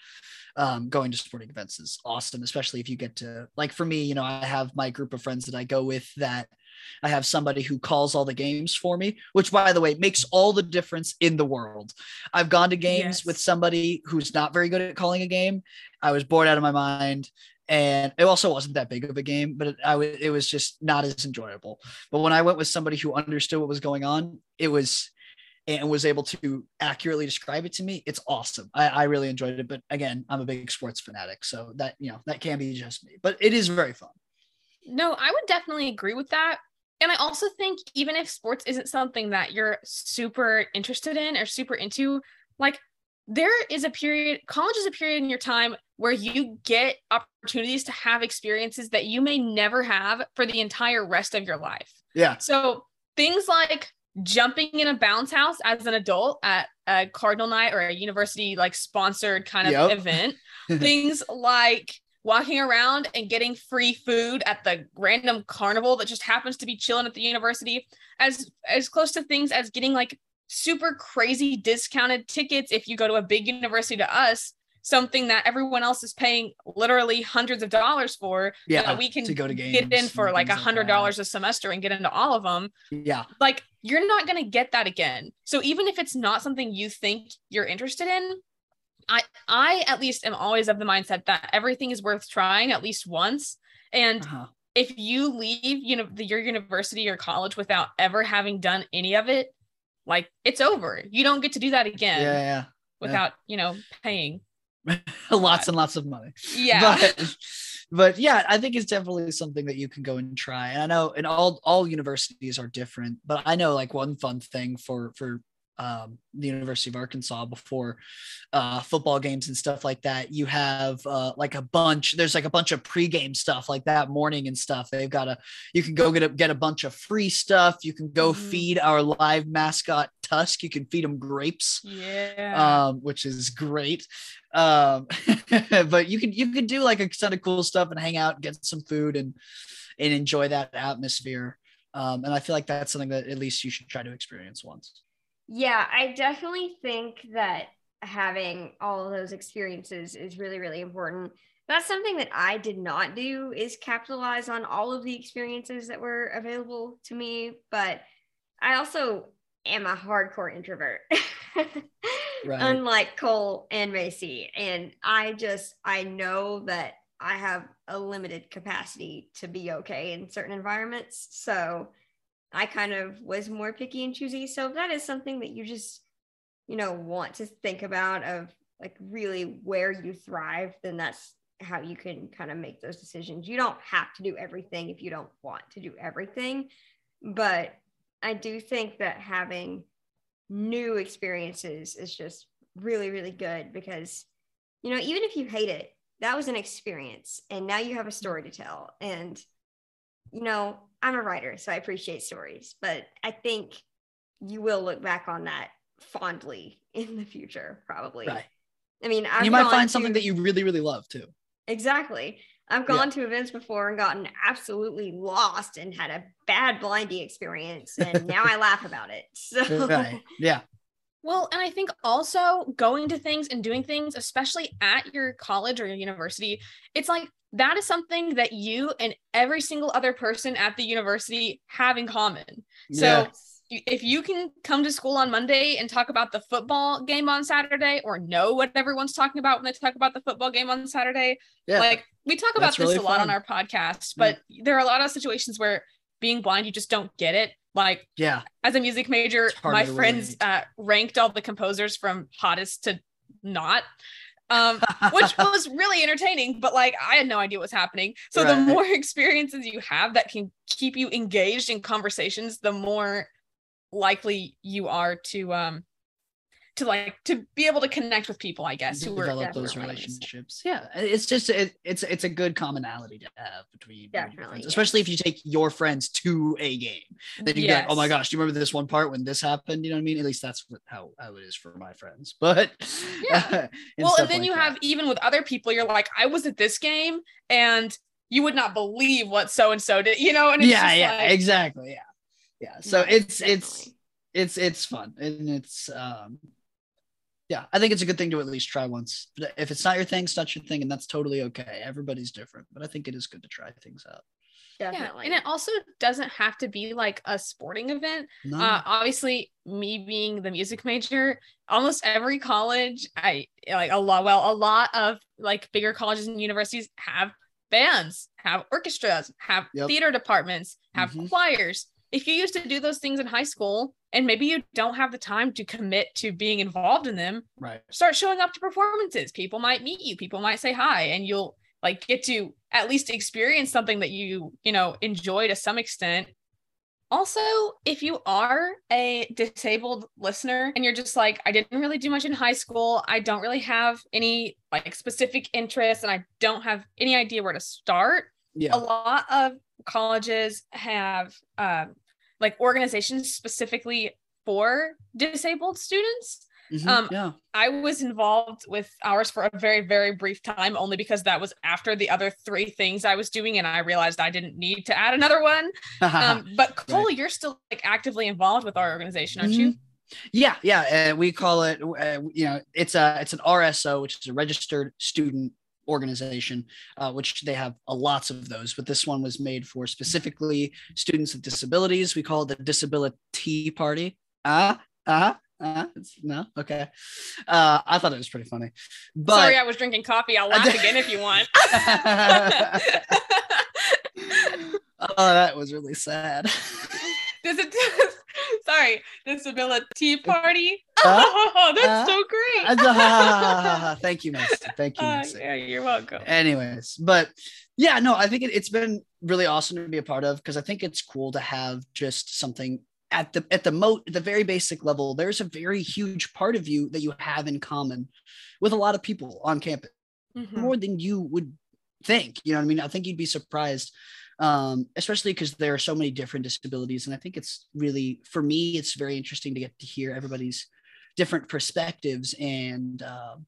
um, going to sporting events is awesome, especially if you get to like for me, you know, I have my group of friends that I go with that I have somebody who calls all the games for me, which by the way makes all the difference in the world. I've gone to games Yes. with somebody who's not very good at calling a game. I was bored out of my mind. And it also wasn't that big of a game, but it, I w- it was just not as enjoyable. But when I went with somebody who understood what was going on, it was and was able to accurately describe it to me. It's awesome. I, I really enjoyed it. But again, I'm a big sports fanatic, so that you know that can be just me. But it is very fun. No, I would definitely agree with that. And I also think even if sports isn't something that you're super interested in or super into, like there is a period, college is a period in your time where you get opportunities to have experiences that you may never have for the entire rest of your life. Yeah. So things like jumping in a bounce house as an adult at a cardinal night or a university like sponsored kind of Yep. event <laughs> things like walking around and getting free food at the random carnival that just happens to be chilling at the university as as close to things as getting like super crazy discounted tickets if you go to a big university to us something that everyone else is paying literally hundreds of dollars for Yeah. that we can to go to get in for like a hundred dollars a semester and get into all of them Yeah. like you're not going to get that again so even if it's not something you think you're interested in i i at least am always of the mindset that everything is worth trying at least once and Uh-huh. if you leave you know the, your university or college without ever having done any of it like it's over you don't get to do that again Yeah. without you know paying Yeah. <laughs> lots and lots of money. yeah But, but yeah, I think it's definitely something that you can go and try. And I know, and all all universities are different, but I know like one fun thing for for um, the University of Arkansas before uh, football games and stuff like that. You have uh, like a bunch. There's like a bunch of pregame stuff like that morning and stuff. They've got a. You can go get a, get a bunch of free stuff. You can go Mhm. feed our live mascot Tusk. You can feed him grapes yeah um, which is great. Um, <laughs> but you could you could do like a ton of cool stuff and hang out, and get some food, and and enjoy that atmosphere. Um, and I feel like that's something that at least you should try to experience once. Yeah, I definitely think that having all of those experiences is really, really important. That's something that I did not do is capitalize on all of the experiences that were available to me. But I also am a hardcore introvert. <laughs> Right. Unlike Cole and Macy. And I just I know that I have a limited capacity to be okay in certain environments. So I kind of was more picky and choosy. So that is something that you just, you know, want to think about of like really where you thrive, then that's how you can kind of make those decisions. You don't have to do everything if you don't want to do everything. But I do think that having new experiences is just really, really good because, you know, even if you hate it, that was an experience and now you have a story to tell. And, you know, I'm a writer, so I appreciate stories, but I think you will look back on that fondly <laughs> in the future, probably. Right. I mean, I've you might find to, something that you really, really love too. Exactly. I've gone yeah. to events before and gotten absolutely lost and had a bad blindy experience, and now I laugh about it. <laughs> So, right. yeah. Well, and I think also going to things and doing things, especially at your college or your university, it's like that is something that you and every single other person at the university have in common. So if you can come to school on Monday and talk about the football game on Saturday or know what everyone's talking about when they talk about the football game on Saturday, yeah. like we talk about this really a lot on our podcast, but mm. there are a lot of situations where being blind, you just don't get it. Like, yeah, as a music major, my friends uh, ranked all the composers from hottest to not um, which <laughs> was really entertaining, but like I had no idea what's happening. So right. the more <laughs> experiences you have that can keep you engaged in conversations, the more likely you are to um to like to be able to connect with people i guess who develop those relationships. yeah it's just it, it's it's a good commonality to have between definitely, friends, especially if you take your friends to a game. Then you yes. go oh my gosh do you remember this one part when this happened? You know what i mean? At least that's what, how, how it is for my friends but yeah. <laughs> well and then like you that. have even with other people you're like i was at this game and you would not believe what so and so did you know and yeah yeah like, exactly yeah. Yeah so no, it's definitely. it's it's it's fun and it's um yeah i think it's a good thing to at least try once if it's not your thing it's not your thing and that's totally okay everybody's different but i think it is good to try things out Definitely. Yeah, and it also doesn't have to be like a sporting event. No. Uh, obviously, me being the music major, almost every college, I like a lot. Well, a lot of like bigger colleges and universities have bands, have orchestras, have yep. theater departments, have mm-hmm. choirs if you used to do those things in high school and maybe you don't have the time to commit to being involved in them right. start showing up to performances. People might meet you. People might say hi and you'll like get to at least experience something that you you know enjoy to some extent. Also if you are a disabled listener and you're just like i didn't really do much in high school. I don't really have any like specific interests and i don't have any idea where to start yeah. a lot of colleges have um, like organizations specifically for disabled students. Mm-hmm, um, yeah. I was involved with ours for a very, very brief time, only because that was after the other three things I was doing, and I realized I didn't need to add another one. <laughs> um, but Cole, right. you're still like actively involved with our organization, aren't mm-hmm. you? Yeah, yeah. Uh, we call it, uh, you know, it's a it's an RSO, which is a registered student organization, uh, which they have uh, lots of those, but this one was made for specifically students with disabilities. We call it the Disability Party. Ah, uh, ah. Uh, no, okay. Uh, I thought it was pretty funny. But sorry, I was drinking coffee. I'll laugh again if you want. <laughs> <laughs> oh, that was really sad. <laughs> Sorry, disability party. Uh, <laughs> oh, that's uh, so great. uh, <laughs> thank you, Miss. Thank you. Miss. yeah, you're welcome. Anyways, but yeah, no, I think it, it's been really awesome to be a part of because I think it's cool to have just something at the at the mo the very basic level. There's a very huge part of you that you have in common with a lot of people on campus, mm-hmm. more than you would think. You know what I mean? I think you'd be surprised um, especially because there are so many different disabilities. And I think it's really, for me, it's very interesting to get to hear everybody's different perspectives and um,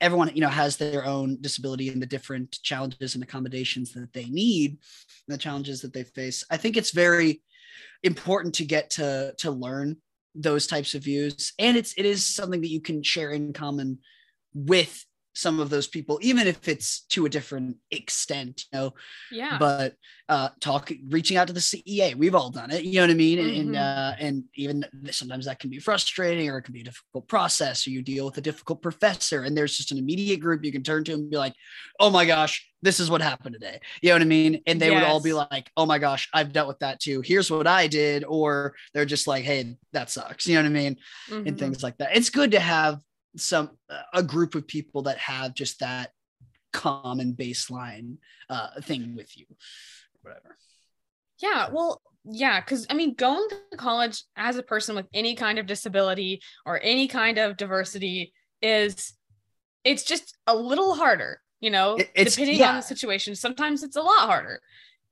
everyone, you know, has their own disability and the different challenges and accommodations that they need, and the challenges that they face. I think it's very important to get to to learn those types of views, and it's it is something that you can share in common with some of those people, even if it's to a different extent, you know. Yeah. But uh talk reaching out to the CEA, we've all done it, you know what I mean? Mm-hmm. And uh and even sometimes that can be frustrating or it can be a difficult process, or you deal with a difficult professor, and there's just an immediate group you can turn to and be like, oh my gosh, this is what happened today. You know what I mean? And they yes. would all be like, oh my gosh, I've dealt with that too. Here's what I did. Or they're just like, hey, that sucks. You know what I mean? Mm-hmm. And things like that. It's good to have some a group of people that have just that common baseline uh, thing with you whatever Yeah, well, yeah, because I mean, going to college as a person with any kind of disability or any kind of diversity is it's just a little harder, you know, It's- depending yeah. on the situation. Sometimes it's a lot harder.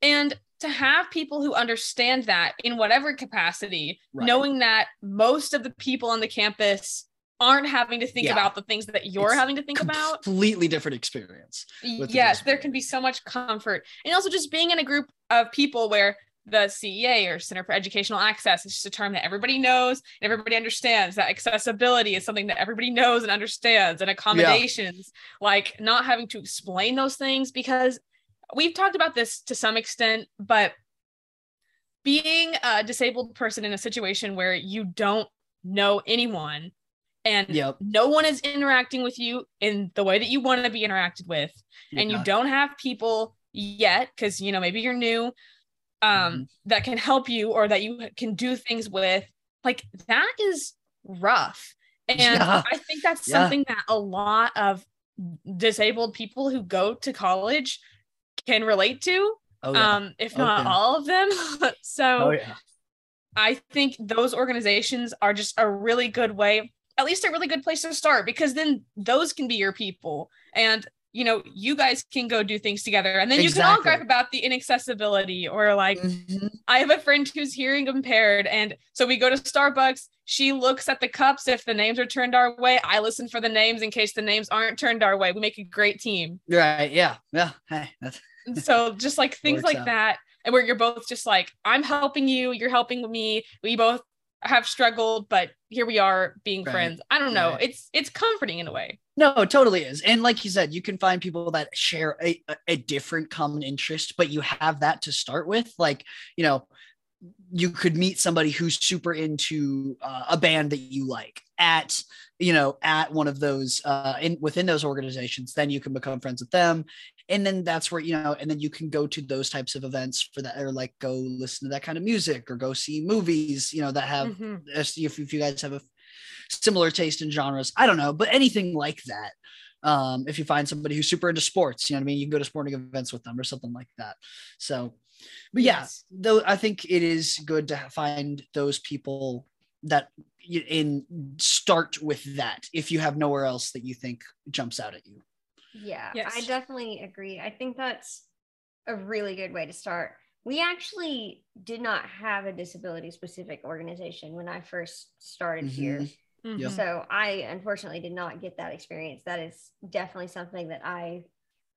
And to have people who understand that in whatever capacity, Right. knowing that most of the people on the campus aren't having to think Yeah. about the things that you're It's having to think about completely different experience. with the yes there can be so much comfort and also just being in a group of people where the cea or center for educational access is just a term that everybody knows and everybody understands that accessibility is something that everybody knows and understands and accommodations like not having to explain those things because we've talked about this to some extent but being a disabled person in a situation where you don't know anyone and Yep. no one is interacting with you in the way that you want to be interacted with and you don't have people yet because you know maybe you're new um Mm-hmm. that can help you or that you can do things with like that is rough and <laughs> Yeah. i think that's Yeah. something that a lot of disabled people who go to college can relate to Oh yeah. um if Oh, not all of them <laughs> so oh. I think those organizations are just a really good way, at least a really good place to start, because then those can be your people. And you know, you guys can go do things together. And then you can all Exactly. gripe about the inaccessibility or like Mhm. I have a friend who's hearing impaired. And so we go to Starbucks. She looks at the cups if the names are turned our way. I listen for the names in case the names aren't turned our way. We make a great team. Right. Yeah. Yeah. Hey, so just like <laughs> things like out. that and where you're both just like i'm helping you you're helping me we both have struggled but here we are being Right. friends i don't know Right. it's it's comforting in a way No, it totally is. And like you said, you can find people that share a, a- different common interest, but you have that to start with. Like, you know, you could meet somebody who's super into uh, a band that you like at, you know, at one of those uh, in within those organizations. Then you can become friends with them. And then that's where, you know, and then you can go to those types of events for that, or like go listen to that kind of music or go see movies, you know, that have Mhm. if, if if you guys have a similar taste in genres. I don't know, but anything like that. Um, if you find somebody who's super into sports, you know what I mean, you can go to sporting events with them or something like that. So, but yeah, Yes. though I think it is good to find those people that in start with that if you have nowhere else that you think jumps out at you. Yeah, Yes. I definitely agree. I think that's a really good way to start. We actually did not have a disability specific organization when I first started here. Yeah. Mhm. So I unfortunately did not get that experience. That is definitely something that I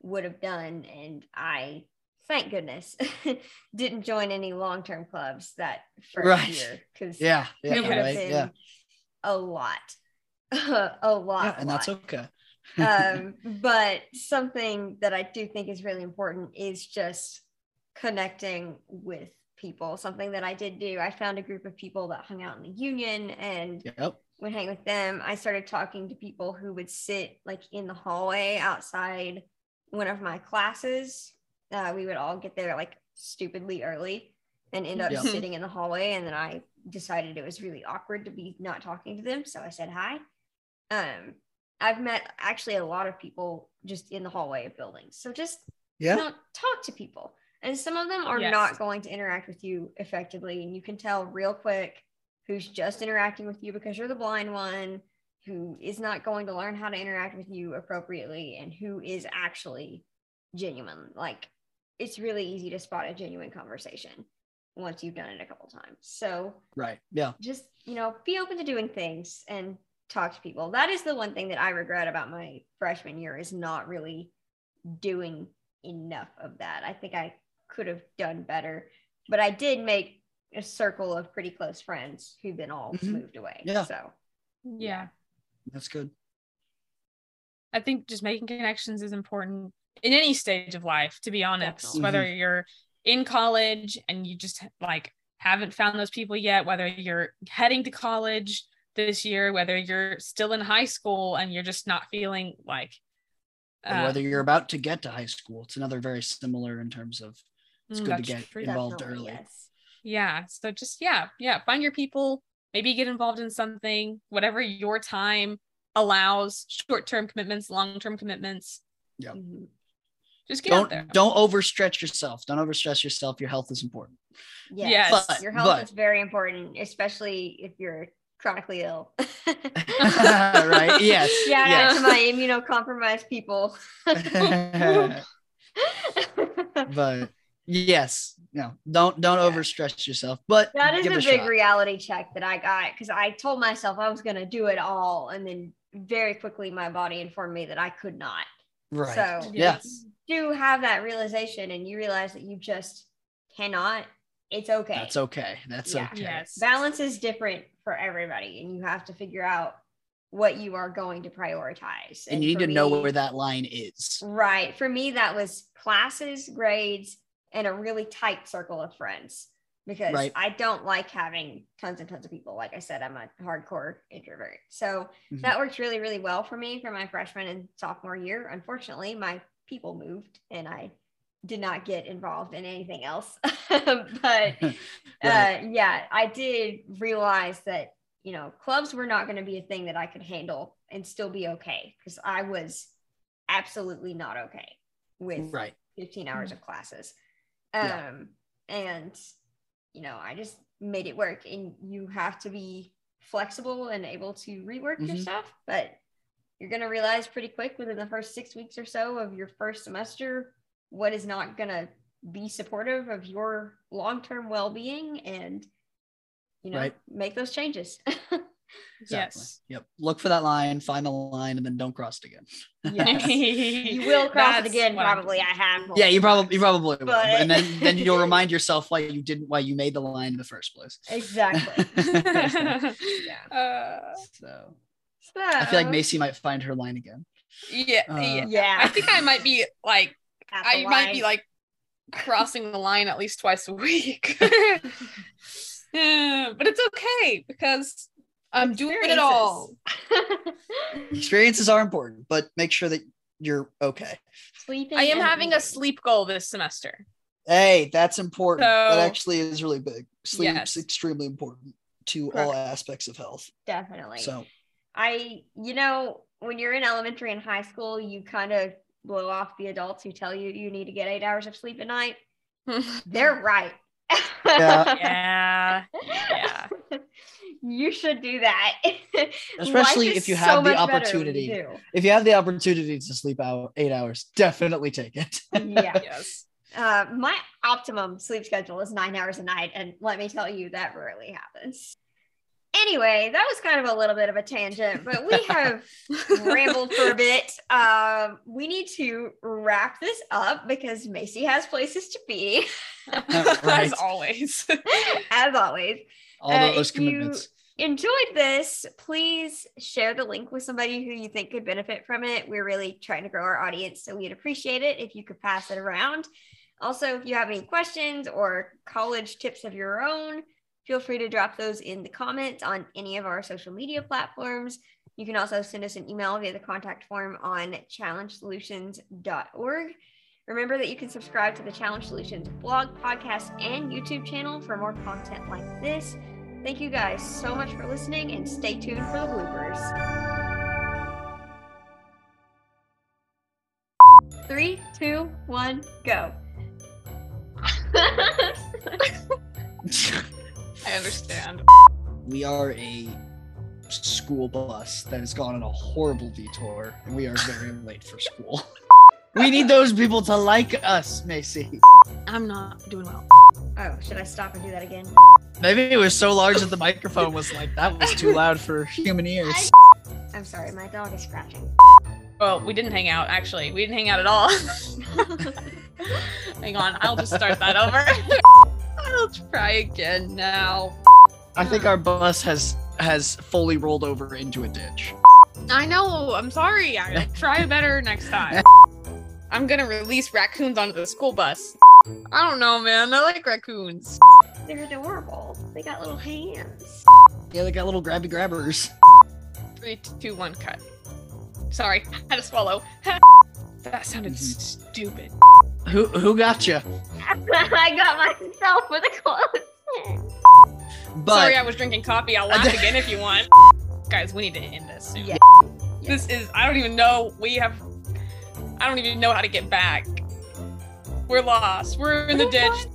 would have done. And I, thank goodness, <laughs> didn't join any long term clubs that first Right. year because Yeah, yeah, it would have right, been yeah, a lot. <laughs> a lot. yeah, and that's okay. um, <laughs> but something that I do think is really important is just connecting with people. Something that I did do. I found a group of people that hung out in the union and yep. would hang with them. I started talking to people who would sit like in the hallway outside one of my classes. Uh, we would all get there like stupidly early and end up Yep. sitting in the hallway. And then I decided it was really awkward to be not talking to them. So I said hi. Um, I've met actually a lot of people just in the hallway of buildings. So just Yeah. you know, talk to people. And some of them are Yes. not going to interact with you effectively. And you can tell real quick who's just interacting with you because you're the blind one, who is not going to learn how to interact with you appropriately, and who is actually genuine. Like it's really easy to spot a genuine conversation once you've done it a couple times. So Right. Yeah. just you know be open to doing things and talk to people that is the one thing that i regret about my freshman year is not really doing enough of that i think i could have done better but i did make a circle of pretty close friends who then all Mhm. moved away Yeah. so yeah That's good. I think just making connections is important in any stage of life, to be honest, Definitely. whether you're in college and you just like haven't found those people yet, whether you're heading to college this year, whether you're still in high school and you're just not feeling like uh, whether you're about to get to high school, it's another very similar in terms of it's mm, good to get true. involved definitely, early. yes. Yeah. So just yeah, yeah, find your people, maybe get involved in something, whatever your time allows, short-term commitments, long-term commitments. Yep. Mhm. Just get don't out there. don't overstretch yourself. Don't overstress yourself. Your health is important. Yes. Yes. But- Your health but- is very important, especially if you're chronically ill. <laughs> <laughs> right? Yes. Yeah. yes. to my immunocompromised people. <laughs> but yes, no, don't don't Yeah. overstress yourself. But that is give a big shot. reality check that I got because I told myself I was going to do it all. And then very quickly, my body informed me that I could not. Right. So, yes, do have that realization and you realize that you just cannot, it's okay. that's okay. That's Yeah. okay. Yes. Balance is different for everybody, and you have to figure out what you are going to prioritize. And you need for to know where that line is. Right. For me, that was classes, grades, and a really tight circle of friends because Right. I don't like having tons and tons of people. Like I said, I'm a hardcore introvert. So Mhm. that worked really, really well for me for my freshman and sophomore year. Unfortunately, my people moved and I did not get involved in anything else. <laughs> but <laughs> uh, yeah, I did realize that, you know, clubs were not going to be a thing that I could handle and still be okay because I was absolutely not okay with right. 15 hours of classes. Yeah. Um, and, you know, I just made it work. And you have to be flexible and able to rework your Mhm. stuff. But you're going to realize pretty quick within the first six weeks or so of your first semester what is not going to be supportive of your long term well being and, you know, Right. make those changes. <laughs> Exactly. Yes. Yep. Look for that line, find the line, and then don't cross it again. yes. <laughs> you will cross it again, what probably. I have. Yeah, you probably you times. probably will. And then then you'll <laughs> remind yourself why you didn't why you made the line in the first place. Exactly. <laughs> yeah. Uh, So So, I feel like Macy might find her line again. yeah. Uh, yeah. Yeah. I think I might be like I the might be like crossing the line at least twice a week. yeah, but it's okay because Um, I'm doing it all. <laughs> Experiences are important, but make sure that you're okay. Sleeping. I am and having a sleep goal this semester. Hey, that's important. that actually is really big. Sleep's Yes. extremely important to all aspects of health. Definitely. So I, you know, when you're in elementary and high school, you kind of blow off the adults who tell you you need to get eight hours of sleep a night. <laughs> They're right. yeah. <laughs> Yeah. You should do that. <laughs> Especially if is you so have the much better when opportunity. you if you have the opportunity to sleep out eight hours, definitely take it. <laughs> yeah. yes. Uh, my optimum sleep schedule is nine hours a night, and let me tell you, that rarely happens. Anyway, that was kind of a little bit of a tangent, but we have <laughs> rambled for a bit. Um, we need to wrap this up because Macy has places to be, Right. As always. as always. All Uh, those if you- commitments. Enjoyed this, please share the link with somebody who you think could benefit from it. We're really trying to grow our audience, so we'd appreciate it if you could pass it around. Also, if you have any questions or college tips of your own, feel free to drop those in the comments on any of our social media platforms. You can also send us an email via the contact form on challengesolutions.org. Remember that you can subscribe to the Challenge Solutions blog, podcast, and YouTube channel for more content like this. Thank you guys so much for listening and stay tuned for the bloopers. Three, two, one, go. <laughs> I understand. we are a school bus that has gone on a horrible detour and we are very <laughs> late for school. <laughs> we need those people to like us, Macy. I'm not doing well. Oh, should I stop and do that again? Maybe it was so large that the microphone was like, that was too loud for human ears. I'm sorry, my dog is scratching. Well, we didn't hang out, actually. We didn't hang out at all. <laughs> hang on, I'll just start that over. I'll try again now. I think our bus has has fully rolled over into a ditch. I know, I'm sorry. I'll <laughs> try better next time. I'm gonna release raccoons onto the school bus. I don't know, man. I like raccoons. They're adorable. They got little hands. Yeah, they got little grabby grabbers. Three, two, one, cut. Sorry, <laughs> I had to swallow. <laughs> that sounded Mhm. stupid. Who who got you? <laughs> I got myself with a close. But Sorry, I was drinking coffee. I'll laugh again if you want. Guys, we need to end this. soon. Yeah. This is, I don't even know. We have, I don't even know how to get back. We're lost. We're in the ditch.